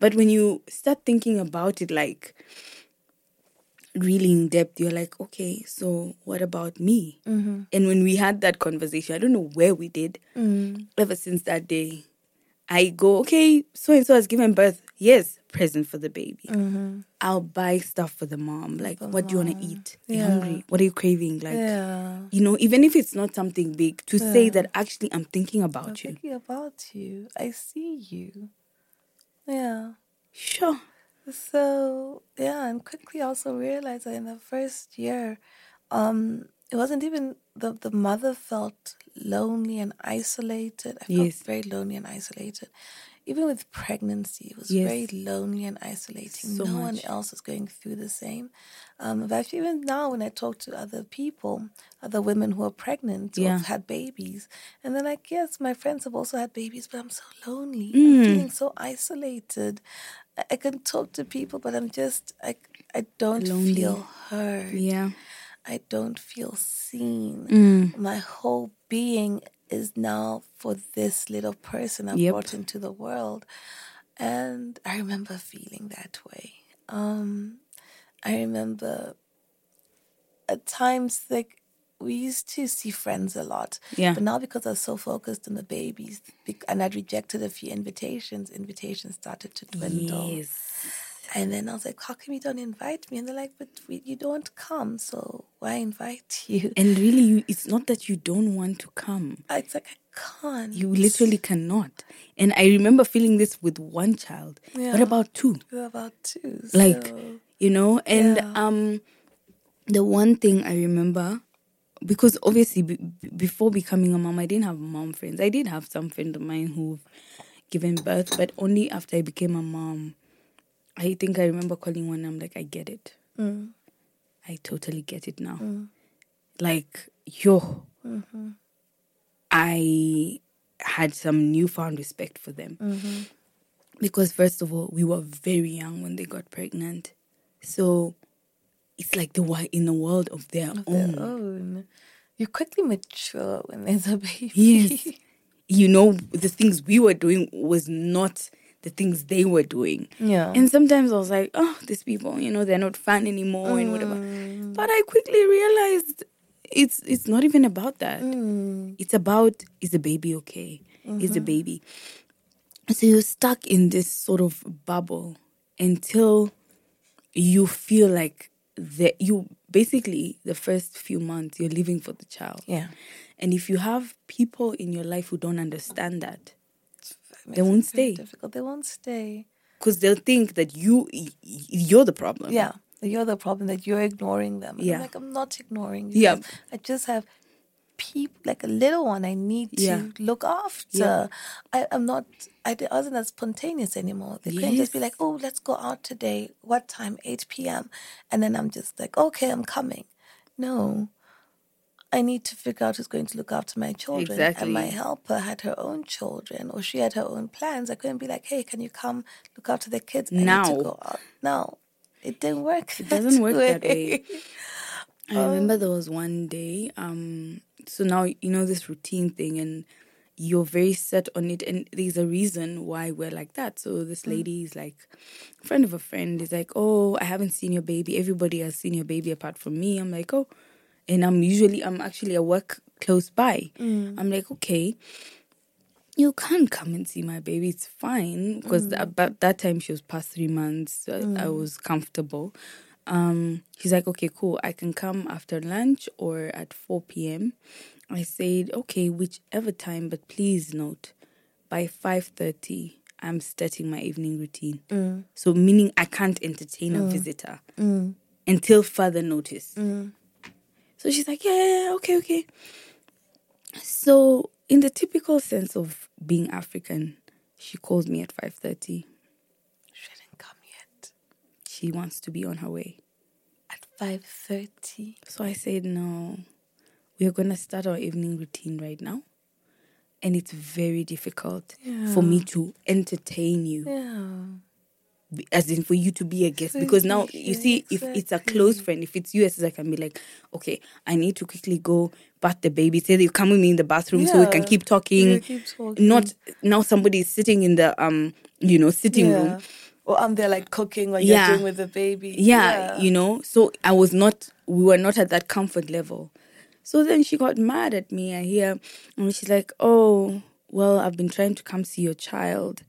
But when you start thinking about it like really in depth, you're like, okay, so what about me? Mm-hmm. And when we had that conversation, I don't know where we did, mm. ever since that day, I go, okay, so and so has given birth. Yes, present for the baby. Mm-hmm. I'll buy stuff for the mom. Like, what do you want to uh-huh. eat? Are you hungry? What are you craving? Like, Yeah. you know, even if it's not something big, to say that actually I'm thinking I'm about you. thinking about you. I see you. Yeah. Sure. So yeah, and quickly also realized that in the first year, um, it wasn't even the the mother felt lonely and isolated. I felt very lonely and isolated. Even with pregnancy, it was Yes. very lonely and isolating. So no one else was going through the same. Um, but even now, when I talk to other people, other women who are pregnant or have had babies, and they're like, "Yes, my friends have also had babies, but I'm so lonely. Mm. I'm feeling so isolated. I, I can talk to people, but I'm just I I don't Lonely. feel heard. Yeah. I don't feel seen. Mm. My whole being is now for this little person I've Yep. brought into the world. And I remember feeling that way. Um, I remember at times like we used to see friends a lot. Yeah. But now because I was so focused on the babies and I'd rejected a few invitations, invitations started to dwindle. Yes. And then I was like, how come you don't invite me? And they're like, but we, you don't come, so why invite you? And really, you, it's not that you don't want to come. Uh, it's like, I can't. You literally cannot. And I remember feeling this with one child. What about two? What about two? Like, so, you know, and Yeah. um, the one thing I remember, because obviously be, before becoming a mom, I didn't have mom friends. I did have some friends of mine who've given birth, but only after I became a mom. I think I remember calling one. I'm like, I get it. Mm. I totally get it now. Like, yo, I had some newfound respect for them. Because, first of all, we were very young when they got pregnant. So it's like they were in a world of their their own. own. You quickly mature when there's a baby. Yes. you know, the things we were doing was not the things they were doing. Yeah. And sometimes I was like, oh, these people, you know, they're not fun anymore and whatever. Mm. But I quickly realized it's it's not even about that. Mm. It's about is the baby okay? Is Mm-hmm. the baby? So you're stuck in this sort of bubble until you feel like that you basically the first few months you're living for the child. Yeah. And if you have people in your life who don't understand that, Makes they won't stay Difficult. They won't stay. because they'll think that you you're the problem. Yeah. You're the problem that you're ignoring them. And Yeah. I'm like, I'm not ignoring you. Yeah. I just have people like a little one I need to Yeah. look after. Yeah. I, I'm not I wasn't as spontaneous anymore. They couldn't just be like, Oh, let's go out today. What time? Eight PM and then I'm just like, Okay, I'm coming. No. I need to figure out who's going to look after my children. Exactly. And my helper had her own children or she had her own plans. I couldn't be like, Hey, can you come look after the kids? I need Now. to go out. No. It didn't work. It doesn't work that way. I remember oh. there was one day, um, so now you know this routine thing and you're very set on it and there's a reason why we're like that. So this mm. lady is like friend of a friend is like, Oh, I haven't seen your baby. Everybody has seen your baby apart from me. I'm like, Oh and I'm usually I'm actually at work close by. Mm. I'm like, okay. You can't come and see my baby. It's fine because mm. about that time she was past three months. So I was comfortable. Um, she's like, okay, cool. I can come after lunch or at 4 p.m. I said, okay, whichever time, but please note, by 5.30, I'm starting my evening routine. Mm. So meaning I can't entertain a mm. visitor mm. until further notice. So she's like, yeah, yeah, yeah, okay, okay. So in the typical sense of being African, she calls me at 5.30. She didn't come yet. She wants to be on her way. At five thirty. So I said, no, we are going to start our evening routine right now. And it's very difficult for me to entertain you, Yeah. as in for you to be a guest. Because now, you see, if it's a close friend, if it's you, as I can be like, okay, I need to quickly go bath the baby. Say you come with me in the bathroom so we can keep talking. Keep talking. Not now somebody is sitting in the, um, you know, sitting room. Yeah. Or I'm there like cooking while Yeah. you're doing with the baby. yeah, you know so i was not we were not at that comfort level so then she got mad at me i hear and she's like oh well i've been trying to come see your child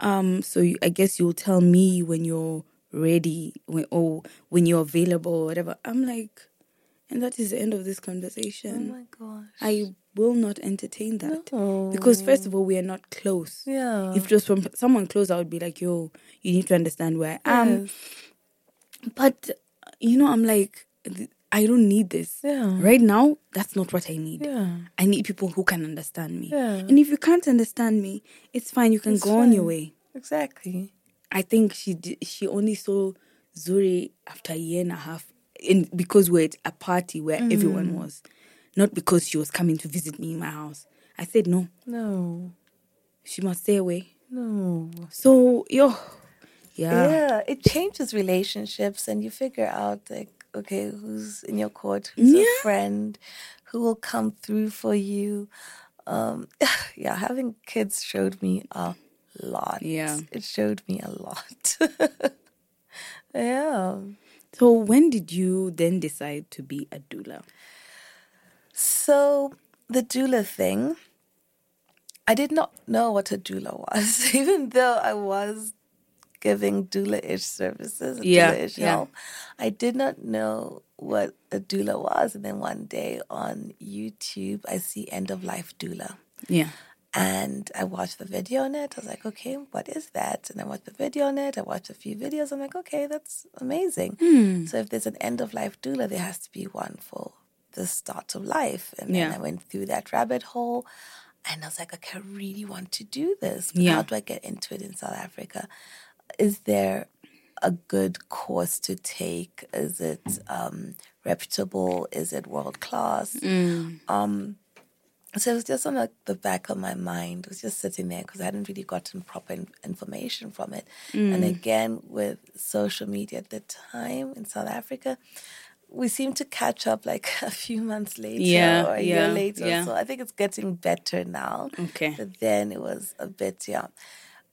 um so you, i guess you'll tell me when you're ready when, or when you're available or whatever i'm like and that is the end of this conversation. Oh my gosh. i will not entertain that because first of all we are not close Yeah. if it was from someone close i would be like yo you need to understand where i am Yes. but you know, I'm like, I don't need this. Yeah. Right now, that's not what I need. Yeah. I need people who can understand me. Yeah. And if you can't understand me, it's fine. You can It's go on your way. Exactly. I think she di- she only saw Zuri after a year and a half, in because we're at a party where Mm. everyone was, not because she was coming to visit me in my house. I said no, No. she must stay away. No. So yo, yeah, Yeah. It changes relationships and you figure out like, okay, who's in your court, who's Yeah. a friend, who will come through for you. Um yeah, having kids showed me a lot. Yeah. It showed me a lot. yeah. So when did you then decide to be a doula? So the doula thing, I did not know what a doula was, even though I was giving doula-ish services, Yeah, doula-ish yeah. help. I did not know what a doula was, and then one day on YouTube, I see end of life doula. Yeah. And I watched the video on it. I was like, okay, what is that? And I watched the video on it. I watched a few videos. I'm like, okay, that's amazing. Hmm. So if there's an end of life doula, there has to be one for the start of life. And then Yeah. I went through that rabbit hole and I was like, okay, I really want to do this. But Yeah. How do I get into it in South Africa? Is there a good course to take? Is it um, reputable? Is it world class? Um, so it was just on like, the back of my mind. It was just sitting there because I hadn't really gotten proper in- information from it. And again, with social media at the time in South Africa, we seem to catch up like a few months later Yeah, or a yeah, year later. yeah. So I think it's getting better now. Okay. But then it was a bit, yeah.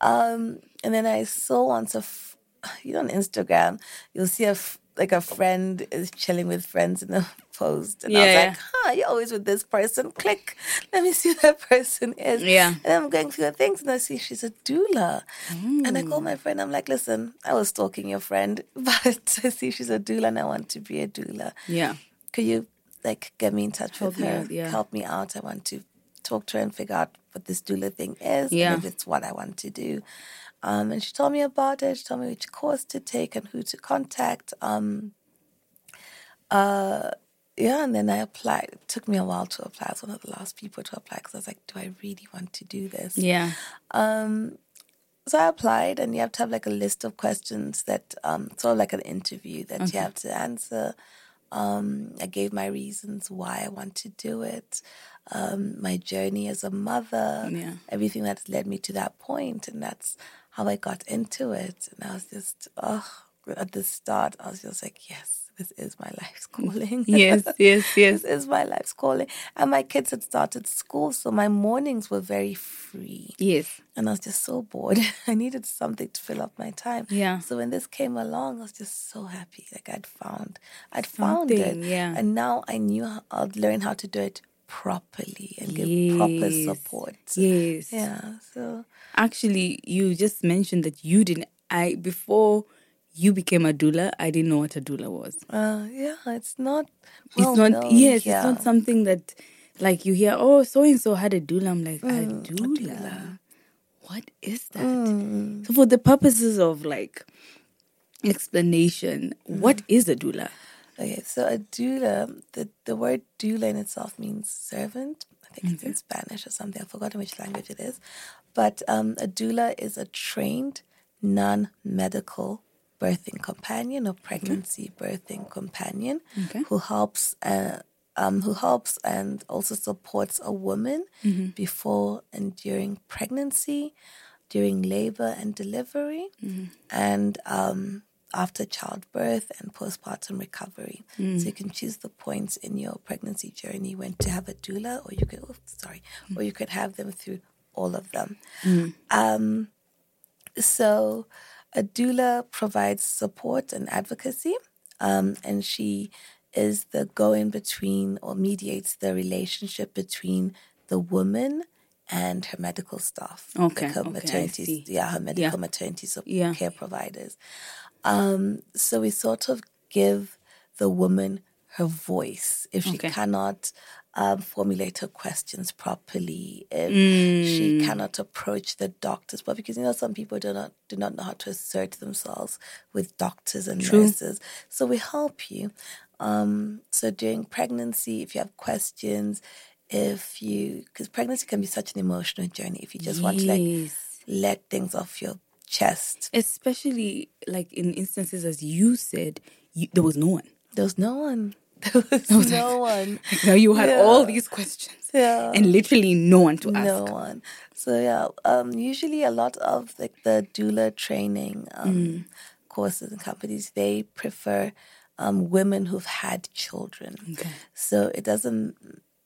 Um, and then I saw once a, f- you know, on Instagram, you'll see a f- like a friend is chilling with friends in the post, and I was Yeah, like, "Huh, you're always with this person." Click, let me see who that person is. Yeah. And I'm going through the things, and I see she's a doula, and I call mm. my friend. I'm like, "Listen, I was stalking your friend, but I see she's a doula, and I want to be a doula. Yeah. Could you like get me in touch Help with her? out, yeah. Help me out. I want to talk to her and figure out what this doula thing is Yeah. and if it's what I want to do. Um, and she told me about it. She told me which course to take and who to contact. Um, uh, yeah, and then I applied. It took me a while to apply. I was one of the last people to apply because I was like, do I really want to do this? Yeah. Um, so I applied, and you have to have like a list of questions that, um, sort of like an interview that you have to answer. Um, I gave my reasons why I want to do it, um, my journey as a mother, Yeah. everything that's led me to that point, and that's how I got into it. And I was just, oh, at the start, I was just like, yes, this is my life's calling. Yes, yes, yes. this is my life's calling. And my kids had started school, so my mornings were very free. Yes. And I was just so bored. I needed something to fill up my time. Yeah. So when this came along, I was just so happy. Like I'd found, I'd found it. Yeah. And now I knew how, I'd learn how to do it properly and give proper support. Yes. Yeah. So Actually, you just mentioned that you didn't. I before you became a doula, I didn't know what a doula was. uh, yeah, it's not. Well it's not. known yes, here. it's not something that, like you hear. Oh, so and so had a doula. I'm like Mm, a doula. What is that? So, for the purposes of like explanation, Mm. what is a doula? Okay, so a doula, the, the word doula in itself means servant. I think it's in Spanish or something. I've forgotten which language it is. But um, a doula is a trained non medical birthing companion or pregnancy birthing companion Okay. who helps uh, um, who helps and also supports a woman Mm-hmm. before and during pregnancy, during labor and delivery, Mm-hmm. and um, after childbirth and postpartum recovery. Mm. So you can choose the points in your pregnancy journey when to have a doula, or you could oh, sorry, or you could have them through all of them. Um, so, a doula provides support and advocacy, um, and she is the go in between or mediates the relationship between the woman and her medical staff. Okay, like her okay, maternity, yeah, her medical Yeah. maternity Yeah. care providers. Um, so we sort of give the woman her voice if she Okay. cannot um, formulate her questions properly, if Mm. she cannot approach the doctors, but because you know some people do not do not know how to assert themselves with doctors and True. nurses, so we help you. Um, so during pregnancy, if you have questions, if you because pregnancy can be such an emotional journey, if you just want to like let things off your chest, Especially like in instances as you said, you, there was no one. there was no one. There was no one. Now you had Yeah. all these questions Yeah. and literally no one to ask. no one. So yeah, um, usually a lot of like the doula training um, Mm. courses and companies they prefer um, women who've had children. Okay. So it doesn't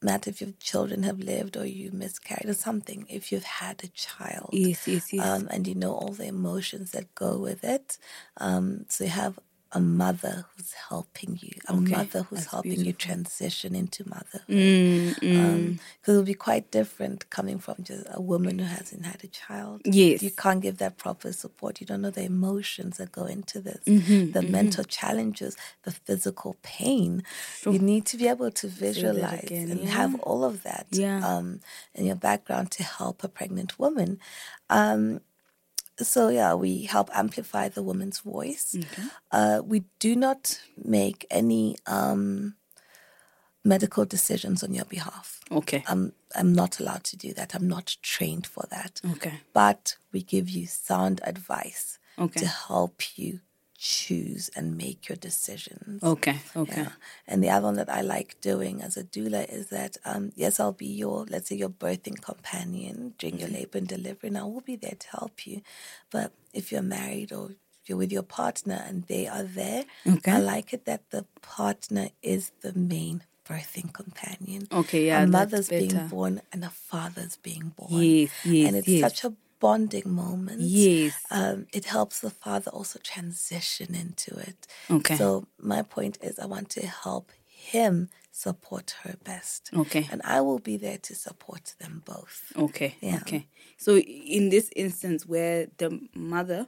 matter if your children have lived or you miscarried or something. If you've had a child, Yes, yes, yes. um, and you know all the emotions that go with it. Um, so you have a mother who's helping you, a Okay, mother who's that's helping you transition into motherhood. Mm, mm. Because it'll be quite different coming from just a woman who hasn't had a child. Yes. You can't give that proper support. You don't know the emotions that go into this, Mm-hmm, the mental challenges, the physical pain. You need to be able to visualize again, and yeah. have all of that Yeah. um, in your background to help a pregnant woman. Um, so yeah, we help amplify the woman's voice. Uh, we do not make any um, medical decisions on your behalf. Okay. I'm I'm not allowed to do that. I'm not trained for that. Okay. But we give you sound advice Okay. to help you choose and make your decisions. Okay. Okay. Yeah. And the other one that I like doing as a doula is that, um, yes, I'll be your, let's say, your birthing companion during your labor and delivery, and I will be there to help you. But if you're married or you're with your partner and they are there, Okay. I like it that the partner is the main birthing companion. Okay, yeah, a mother's being born and a father's being born. Yes, yes, and it's yes. such a bonding moment. Yes. Um, it helps the father also transition into it. Okay. So my point is I want to help him support her best. Okay. And I will be there to support them both. Okay. Yeah. Okay. So in this instance where the mother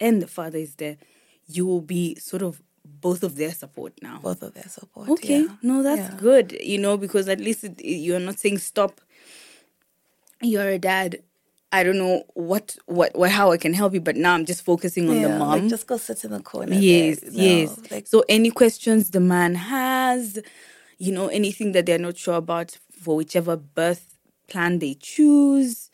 and the father is there, you will be sort of both of their support now. Both of their support. Okay. yeah. No, that's Yeah. good. You know, because at least it, you're not saying stop. You're a dad. I don't know what, what, what, how I can help you, but now I'm just focusing on the mom. Like just go sit in the corner. yes, there. Yes. Like, so any questions the man has, you know, anything that they're not sure about for whichever birth plan they choose.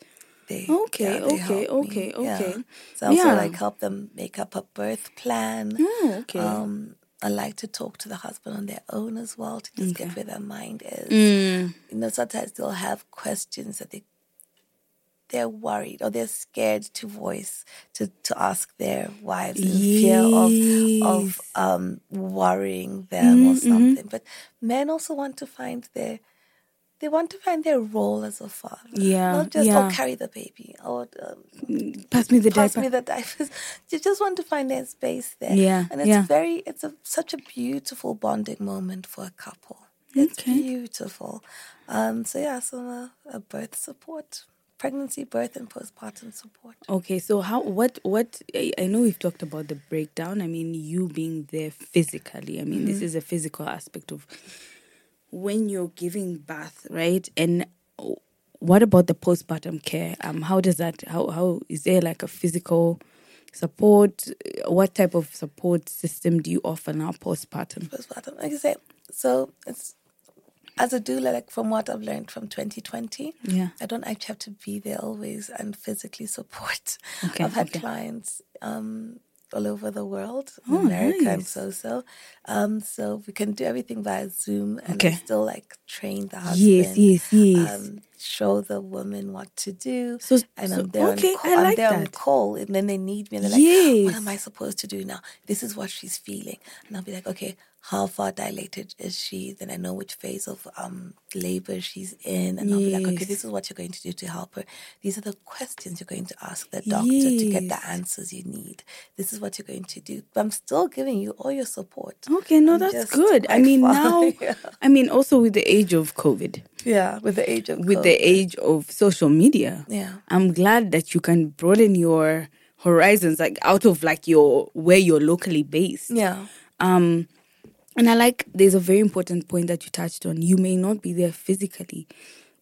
they, Okay, they okay, help me. okay, Yeah. okay. So I also Yeah. like help them make up a birth plan. Oh, okay. Um, I like to talk to the husband on their own as well to just Okay. get where their mind is. Mm, You know, sometimes they'll have questions that they they're worried or they're scared to voice to, to ask their wives in fear of of um, worrying them or something. But men also want to find their they want to find their role as a father. Yeah, Not just yeah. oh carry the baby or um, pass me the diaper. pass diaper. me the diapers. You just want to find their space there. Yeah, And it's yeah. very it's a such a beautiful bonding moment for a couple. It's Okay. beautiful. Um so yeah, so a, a birth support. Pregnancy, birth and postpartum support. Okay, so how what what I, know we've talked about the breakdown. I mean, you being there physically. I mean, this is a physical aspect of when you're giving birth, right? And what about the postpartum care? Um, how does that? How how is there like a physical support? What type of support system do you offer now postpartum? Postpartum. Like I say, so it's as a doula, like from what I've learned from 2020, Yeah. I don't actually have to be there always and physically support. Okay, I've had okay. clients um, all over the world, Oh, America and so so. Um, so we can do everything via Zoom and Okay. Still like train the husband. Yes, yes, yes. Um, show the woman what to do. So- and so- I'm there okay, on call, I I'm like there on call and then they need me and they're like, What am I supposed to do now? This is what she's feeling. And I'll be like, Okay, how far dilated is she? Then I know which phase of um labor she's in. And I'll be like, Okay, this is what you're going to do to help her. These are the questions you're going to ask the doctor to get the answers you need. This is what you're going to do. But I'm still giving you all your support. Okay, no, I'm that's good. I mean, far, now, yeah. I mean, also with the age of COVID, Yeah, with the age of with the age of social media, Yeah. I'm glad that you can broaden your horizons, like out of like your where you're locally based. Yeah. Um, and I like there's a very important point that you touched on. You may not be there physically,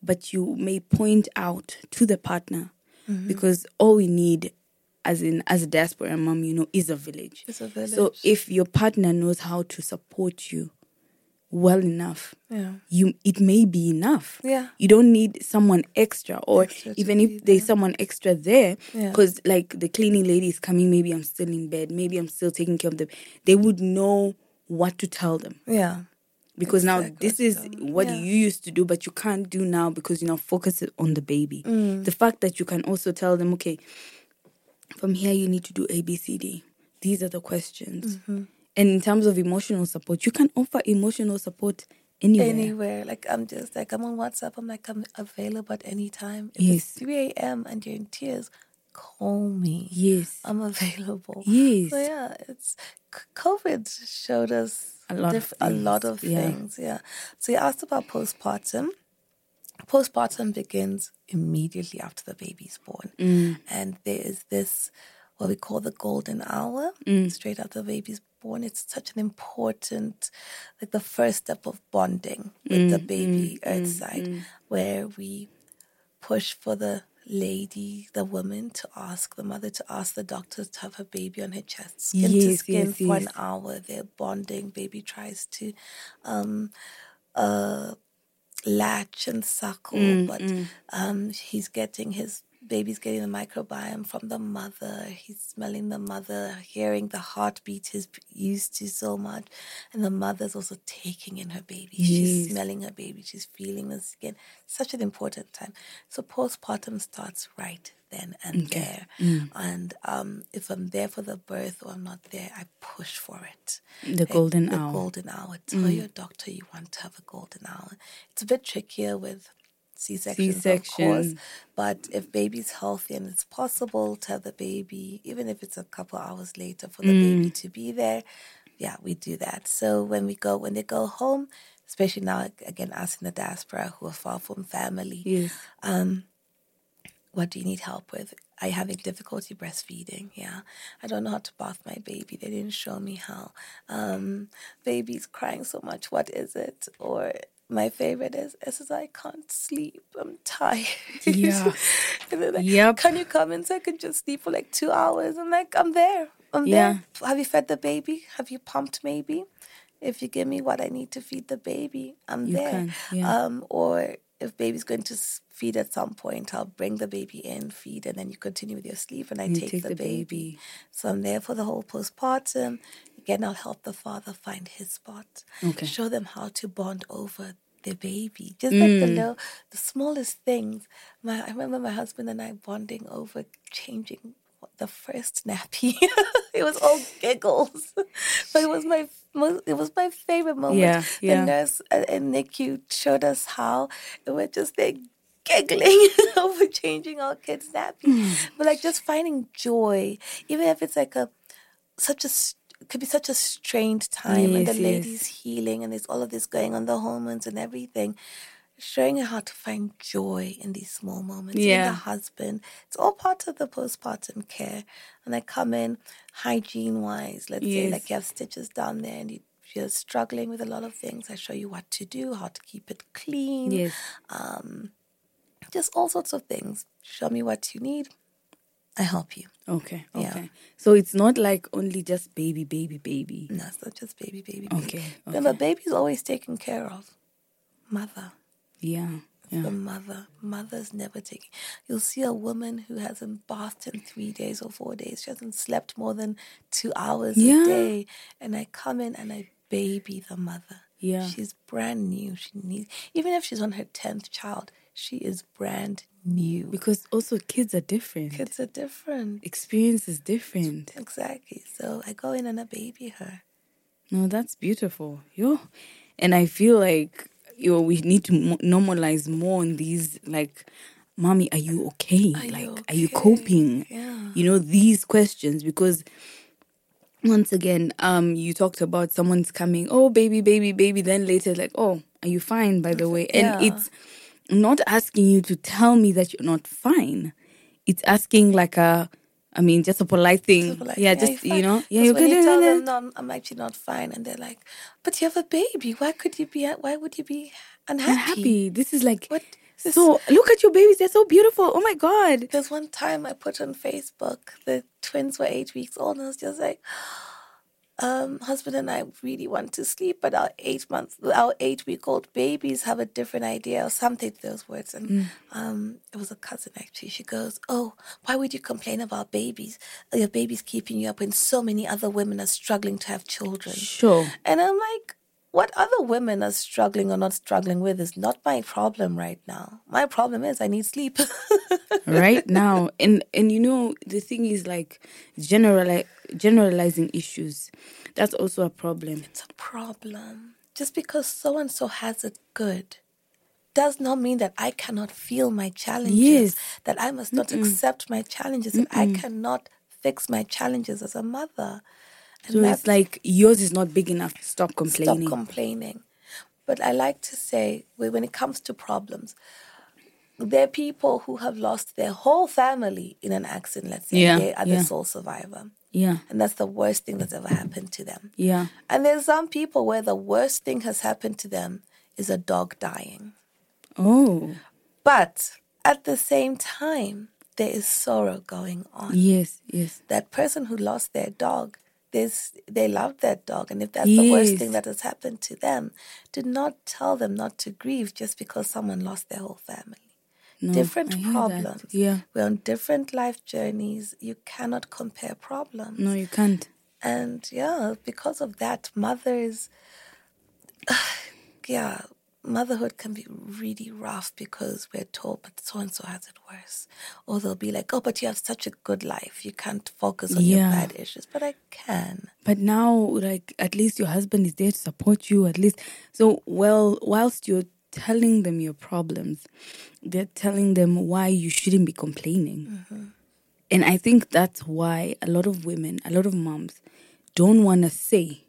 but you may point out to the partner Mm-hmm. because all we need, as in as a diaspora mom, you know, is a village. Is a village. So if your partner knows how to support you well enough, Yeah. you it may be enough. Yeah. You don't need someone extra, or Extra even if there's someone extra there, Yeah. because like the cleaning lady is coming, maybe I'm still in bed, maybe I'm still taking care of them. They would know what to tell them Yeah. because now this is to tell them. what Yeah. you used to do, but you can't do now because you now focus it on the baby. Mm. The fact that you can also tell them, okay, from here you need to do A, B, C, D. These are the questions. Mm-hmm. And in terms of emotional support, you can offer emotional support anywhere. Anywhere. Like I'm just like I'm on WhatsApp. I'm like I'm available at any time. If Yes. it's 3 a.m. and you're in tears, call me. Yes. I'm available. Yes. So yeah, it's COVID showed us A lot of a lot things, of yeah. things. Yeah. So you asked about postpartum. Postpartum begins immediately after the baby's born, Mm. and there is this what we call the golden hour Mm. straight after the baby's born. It's such an important, like the first step of bonding with Mm, the baby earthside, where we push for the lady, the woman, to ask the mother to ask the doctor to have her baby on her chest, skin to skin yes, for an hour. They're bonding. Baby tries to um, uh, latch and suckle, Mm, but um, he's getting his baby's getting the microbiome from the mother. He's smelling the mother, hearing the heartbeat he's used to so much, and the mother's also taking in her baby. She's smelling her baby. She's feeling the skin. Such an important time. So postpartum starts right then and there. Mm. And um, if I'm there for the birth or I'm not there, I push for it. The golden the hour. Mm. golden hour. Tell your doctor you want to have a golden hour. It's a bit trickier with C-sections, of course. But if baby's healthy and it's possible to have the baby, even if it's a couple hours later for the baby Mm. to be there, yeah, we do that. So when we go, when they go home, especially now, again, us in the diaspora who are far from family, Yes. um, what do you need help with? I having difficulty breastfeeding. Yeah, I don't know how to bath my baby. They didn't show me how. Um, baby's crying so much. What is it? Or my favorite is, it says I can't sleep. I'm tired. Yeah. and they're like, Yep. Can you come in so I can just sleep for like two hours? I'm like, I'm there. I'm Yeah. there. Have you fed the baby? Have you pumped maybe? If you give me what I need to feed the baby, I'm You there. can, yeah. Um, or if baby's going to feed at some point, I'll bring the baby in, feed, and then you continue with your sleep, and I You take, take the, the baby. baby. So I'm there for the whole postpartum. Again, I'll help the father find his spot. Okay. Show them how to bond over their baby. Just like Mm. the little, the smallest things. My, I remember my husband and I bonding over changing the first nappy. it was all giggles, but it was my most, it was my favorite moment. Yeah, yeah. The nurse uh, and NICU showed us how, and we're just there giggling over changing our kids' nappies, but like just finding joy, even if it's like a such a could be such a strained time, and the Yes, lady's healing, and there's all of this going on, the hormones and everything. Showing her how to find joy in these small moments. Yeah. the husband. It's all part of the postpartum care. And I come in hygiene wise. Let's say Yes. like you have stitches down there and you, you're struggling with a lot of things. I show you what to do, how to keep it clean. Yes. Um, Just all sorts of things. Show me what you need. I help you. Okay. Yeah. Okay. So it's not like only just baby, baby, baby. No, it's not just baby, baby, baby. Okay. Remember, okay. baby's always taken care of. Mother. Yeah. It's the mother. Mother's never taking. You'll see a woman who hasn't bathed in three days or four days. She hasn't slept more than two hours Yeah. a day. And I come in and I baby the mother. Yeah. She's brand new. She needs, even if she's on her 10th child, she is brand new. Because also kids are different. Kids are different. Experience is different. Exactly. So I go in and I baby her. No, that's beautiful. Yo, and I feel like yo, we need to normalize more on these. Like, mommy, are you okay? Are you like, are you coping? Yeah. You know these questions because once again, um, you talked about someone's coming. Oh, baby, baby, baby. Then later, like, oh, are you fine? By the way, and Yeah. it's not asking you to tell me that you're not fine. It's asking like a. I mean, just a polite thing. Like, yeah, just you know, yeah, you're good. you tell them, no, I'm- I'm actually not fine, and they're like, "But you have a baby. Why could you be? Why would you be unhappy?" unhappy. This is like What? This- so. Look at your babies; they're so beautiful. Oh my god! There's one time I put on Facebook the twins were eight weeks old, and I was just like, um, husband and I really want to sleep, but our eight months, our eight week old babies have a different idea or something to those words. And um, it was a cousin actually. She goes, "Oh, why would you complain about babies? Your baby's keeping you up when so many other women are struggling to have children." Sure. And I'm like, what other women are struggling or not struggling with is not my problem right now. My problem is I need sleep. right now, and and you know the thing is like generali- generalizing issues. That's also a problem. it's a problem. Just because so and so has it good does not mean that I cannot feel my challenges, Yes. that I must not accept my challenges, that I cannot fix my challenges as a mother. So it's like yours is not big enough. Stop complaining. Stop complaining. But I like to say, when it comes to problems, there are people who have lost their whole family in an accident, let's say. Yeah, They are yeah. the sole survivor. yeah, And that's the worst thing that's ever happened to them. yeah. And there's some people where the worst thing has happened to them is a dog dying. Oh, But at the same time, there is sorrow going on. yes, yes. That person who lost their dog, there's, they love that dog. And if that's the worst thing that has happened to them, do not tell them not to grieve just because someone lost their whole family. No, different hear that. problems. Yeah. We're on different life journeys. You cannot compare problems. No, you can't. And yeah, because of that, mothers, yeah, motherhood can be really rough because we're told, but so and so has it worse. Or they'll be like, oh, but you have such a good life. You can't focus on your bad issues. But I can. But now, like, at least your husband is there to support you. At least, so well, whilst you're telling them your problems, they're telling them why you shouldn't be complaining. Mm-hmm. And I think that's why a lot of women, a lot of moms, don't want to say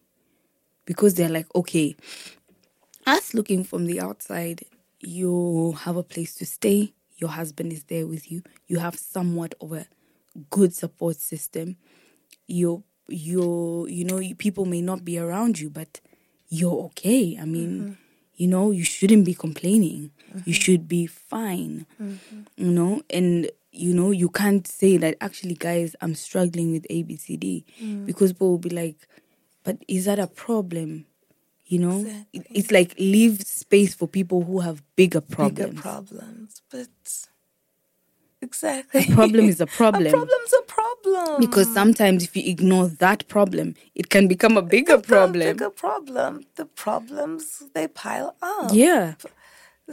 because they're like, okay, us looking from the outside, you have a place to stay, your husband is there with you, you have somewhat of a good support system. You're you're you know, people may not be around you, but you're okay. I mean, mm-hmm. you know, you shouldn't be complaining. You mm-hmm. should be fine. Mm-hmm. You know, and you know, you can't say that actually guys, I'm struggling with ABCD mm. because people will be like, but is that a problem? You know, It- it's like leave space for people who have bigger problems. Bigger problems. But exactly. A problem is a problem. a problem's a problem. Because sometimes if you ignore that problem, it can become a bigger It's a problem. bigger problem. The problems, they pile up. Yeah.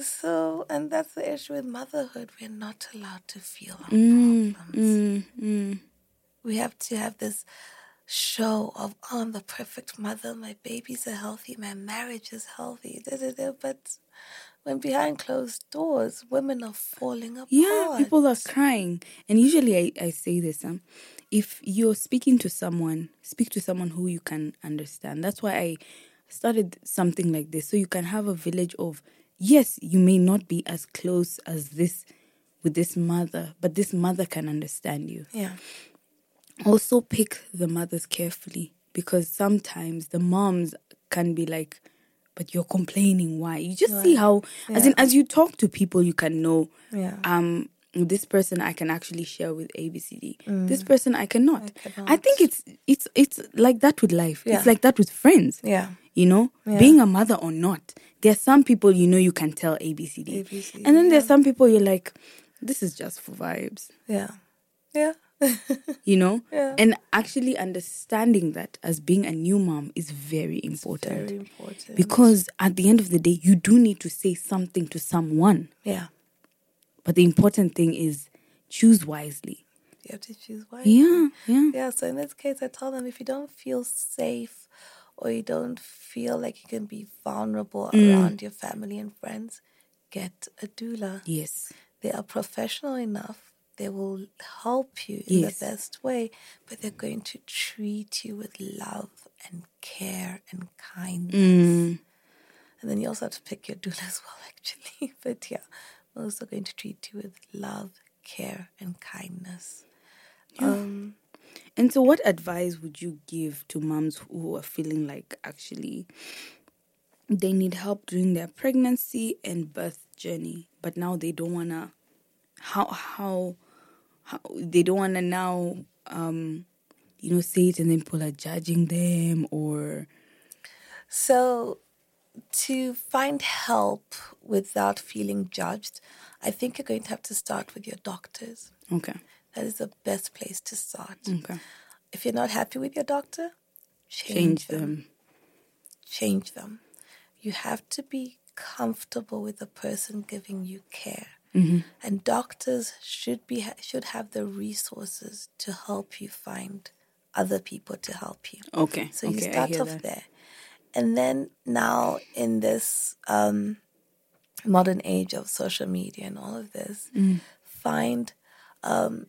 So, and that's the issue with motherhood. We're not allowed to feel our Mm, problems. We have to have this show of, oh, I'm the perfect mother. My babies are healthy. My marriage is healthy. Da, da, da. But when behind closed doors, women are falling apart. Yeah, people are crying. And usually I, I say this um, if you're speaking to someone, speak to someone who you can understand. That's why I started something like this. So you can have a village of, yes, you may not be as close as this with this mother, but this mother can understand you. Yeah. Also pick the mothers carefully because sometimes the moms can be like but you're complaining why you just see how as in as you talk to people you can know Yeah. um this person i can actually share with abcd this person i cannot i, think it's it's it's like that with life Yeah. it's like that with friends Yeah. You know, Yeah. being a mother or not, there's some people you know you can tell ABCD, ABCD, and then there's some people you're like, this is just for vibes. Yeah. Yeah. you know Yeah. and actually understanding that as being a new mom is very important Very important. because at the end of the day you do need to say something to someone yeah. but the important thing is choose wisely You have to choose one. yeah yeah Yeah, so in this case, I tell them if you don't feel safe or you don't feel like you can be vulnerable Mm. around your family and friends, get a doula. yes They are professional enough. They will help you Yes. in the best way, but they're going to treat you with love and care and kindness. Mm. And then you also have to pick your doula as well, actually. But yeah, are also going to treat you with love, care, and kindness. Um, and so what advice would you give to moms who are feeling like actually they need help during their pregnancy and birth journey but now they don't want to how how how they don't want to now um you know say it and then people are judging them or So, to find help without feeling judged, I think you're going to have to start with your doctors. okay That is the best place to start. okay If you're not happy with your doctor, change, change them. them Change them. You have to be comfortable with the person giving you care. And doctors should be should have the resources to help you find other people to help you. okay So you okay, start off that. there. And then now in this um, modern age of social media and all of this, Mm. find um,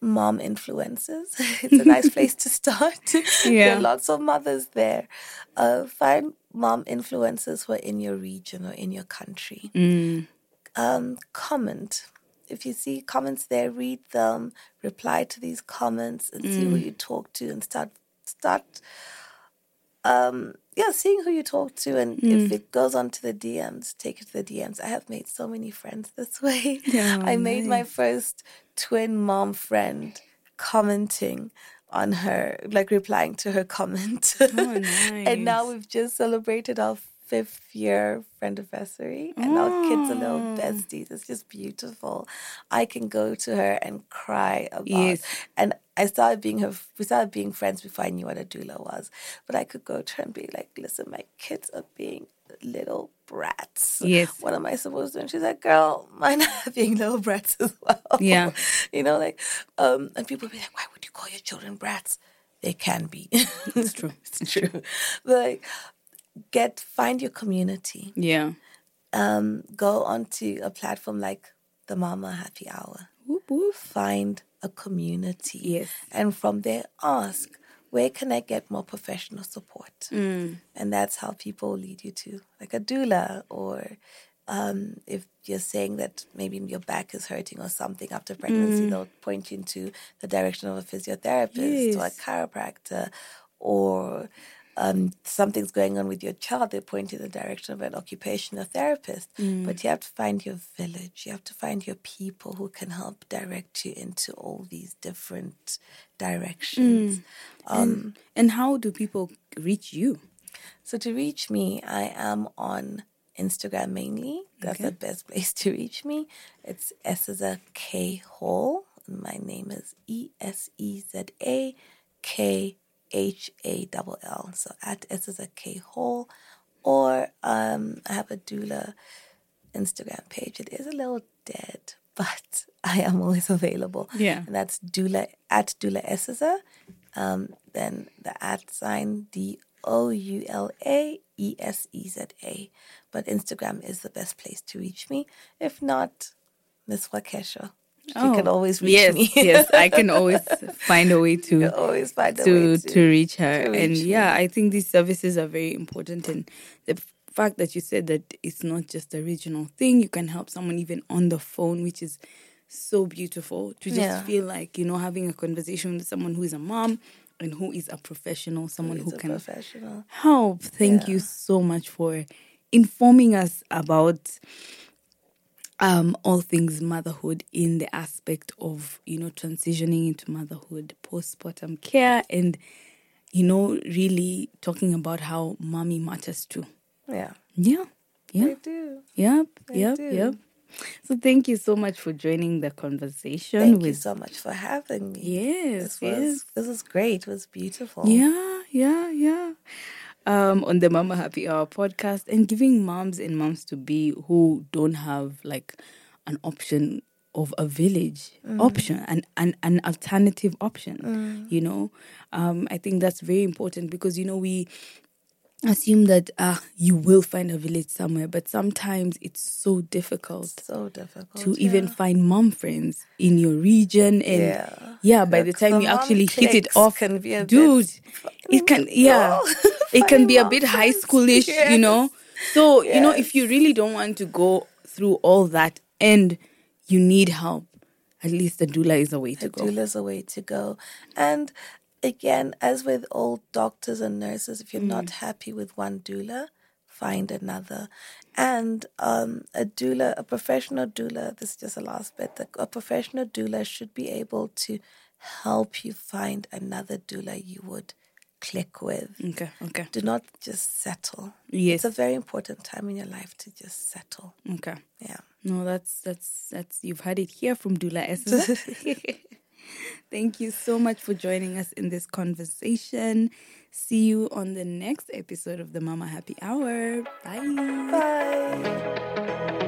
mom influencers. it's a nice place to start. there Yeah. are lots of mothers there. Uh, find mom influencers who are in your region or in your country. Mm. Um, comment. If you see comments there, read them, reply to these comments, and see who Mm. you talk to, and start start um yeah seeing who you talk to and Mm. if it goes on to the dms take it to the dms i have made so many friends this way Yeah, i made my first twin mom friend commenting on her like replying to her comment Oh, and now we've just celebrated our fifth year friend anniversary and our kids are little Oh. besties it's just beautiful i can go to her and cry about Yes. and I started being her. We started being friends before I knew what a doula was. But I could go to her and be like, "Listen, my kids are being little brats. Yes. What am I supposed to?" do? And she's like, "Girl, mine are being little brats as well." Yeah. you know, like, um, and people be like, "Why would you call your children brats?" They can be. it's true it's true. But like, get find your community. yeah Um, go onto a platform like the Mama Happy Hour whoop, whoop. find a community. Yes. And from there, ask, where can I get more professional support? Mm. And that's how people lead you to like a doula or um, if you're saying that maybe your back is hurting or something after pregnancy, Mm. they'll point you into the direction of a physiotherapist or a chiropractor or um, something's going on with your child, they point in the direction of an occupational therapist. Mm. But you have to find your village. You have to find your people who can help direct you into all these different directions. Mm. Um, and how do people reach you so to reach me, I am on Instagram mainly. That's the best place to reach me. It's Eseza K Hall. My name is E S E Z A K H A L L. So at Eseza K Hall. Or um, I have a doula Instagram page. It is a little dead, but I am always available. Yeah. And that's doula at doula Eseza. Um, then the at sign D O U L A E S E Z A. But Instagram is the best place to reach me. If not, Miss Wakesha. You can oh, always reach Oh, yes, me. yes, I can always find a way to always find a to way to, to reach her. to and reach me. yeah, I think these services are very important. And the fact that you said that it's not just a regional thing, you can help someone even on the phone, which is so beautiful to just Yeah. feel like you know having a conversation with someone who is a mom and who is a professional, someone He's who can professional. help. Thank you so much for informing us about um, all things motherhood in the aspect of you know transitioning into motherhood, postpartum care, and you know, really talking about how mommy matters too. Yeah. Yeah. Yeah. They do. Yep. They Yep. do. Yep. So thank you so much for joining the conversation Thank you so much for having me. Yes, This was yes. this was great. It was beautiful. Yeah, yeah, yeah. Um, on the Mama Happy Hour podcast and giving moms and moms to be who don't have like an option of a village option and an, an alternative option. You know, um, I think that's very important because you know we assume that uh, you will find a village somewhere, but sometimes it's so difficult So difficult. to even find mom friends in your region and Yeah. yeah, by the time the you actually hit it off can be a dude it can yeah it can be a bit high schoolish you know so you know if you really don't want to go through all that and you need help at least the doula is a way to A go doula's a way to go. And again, as with all doctors and nurses, if you're not Mm. happy with one doula, find another. And um, a doula, a professional doula, this is just the last bit, a professional doula should be able to help you find another doula you would click with. okay okay Do not just settle. yes It's a very important time in your life to just settle. okay Yeah. no that's that's that's you've heard it here from doula Eseza. Thank you so much for joining us in this conversation. See you on the next episode of the Mama Happy Hour. Bye. Bye.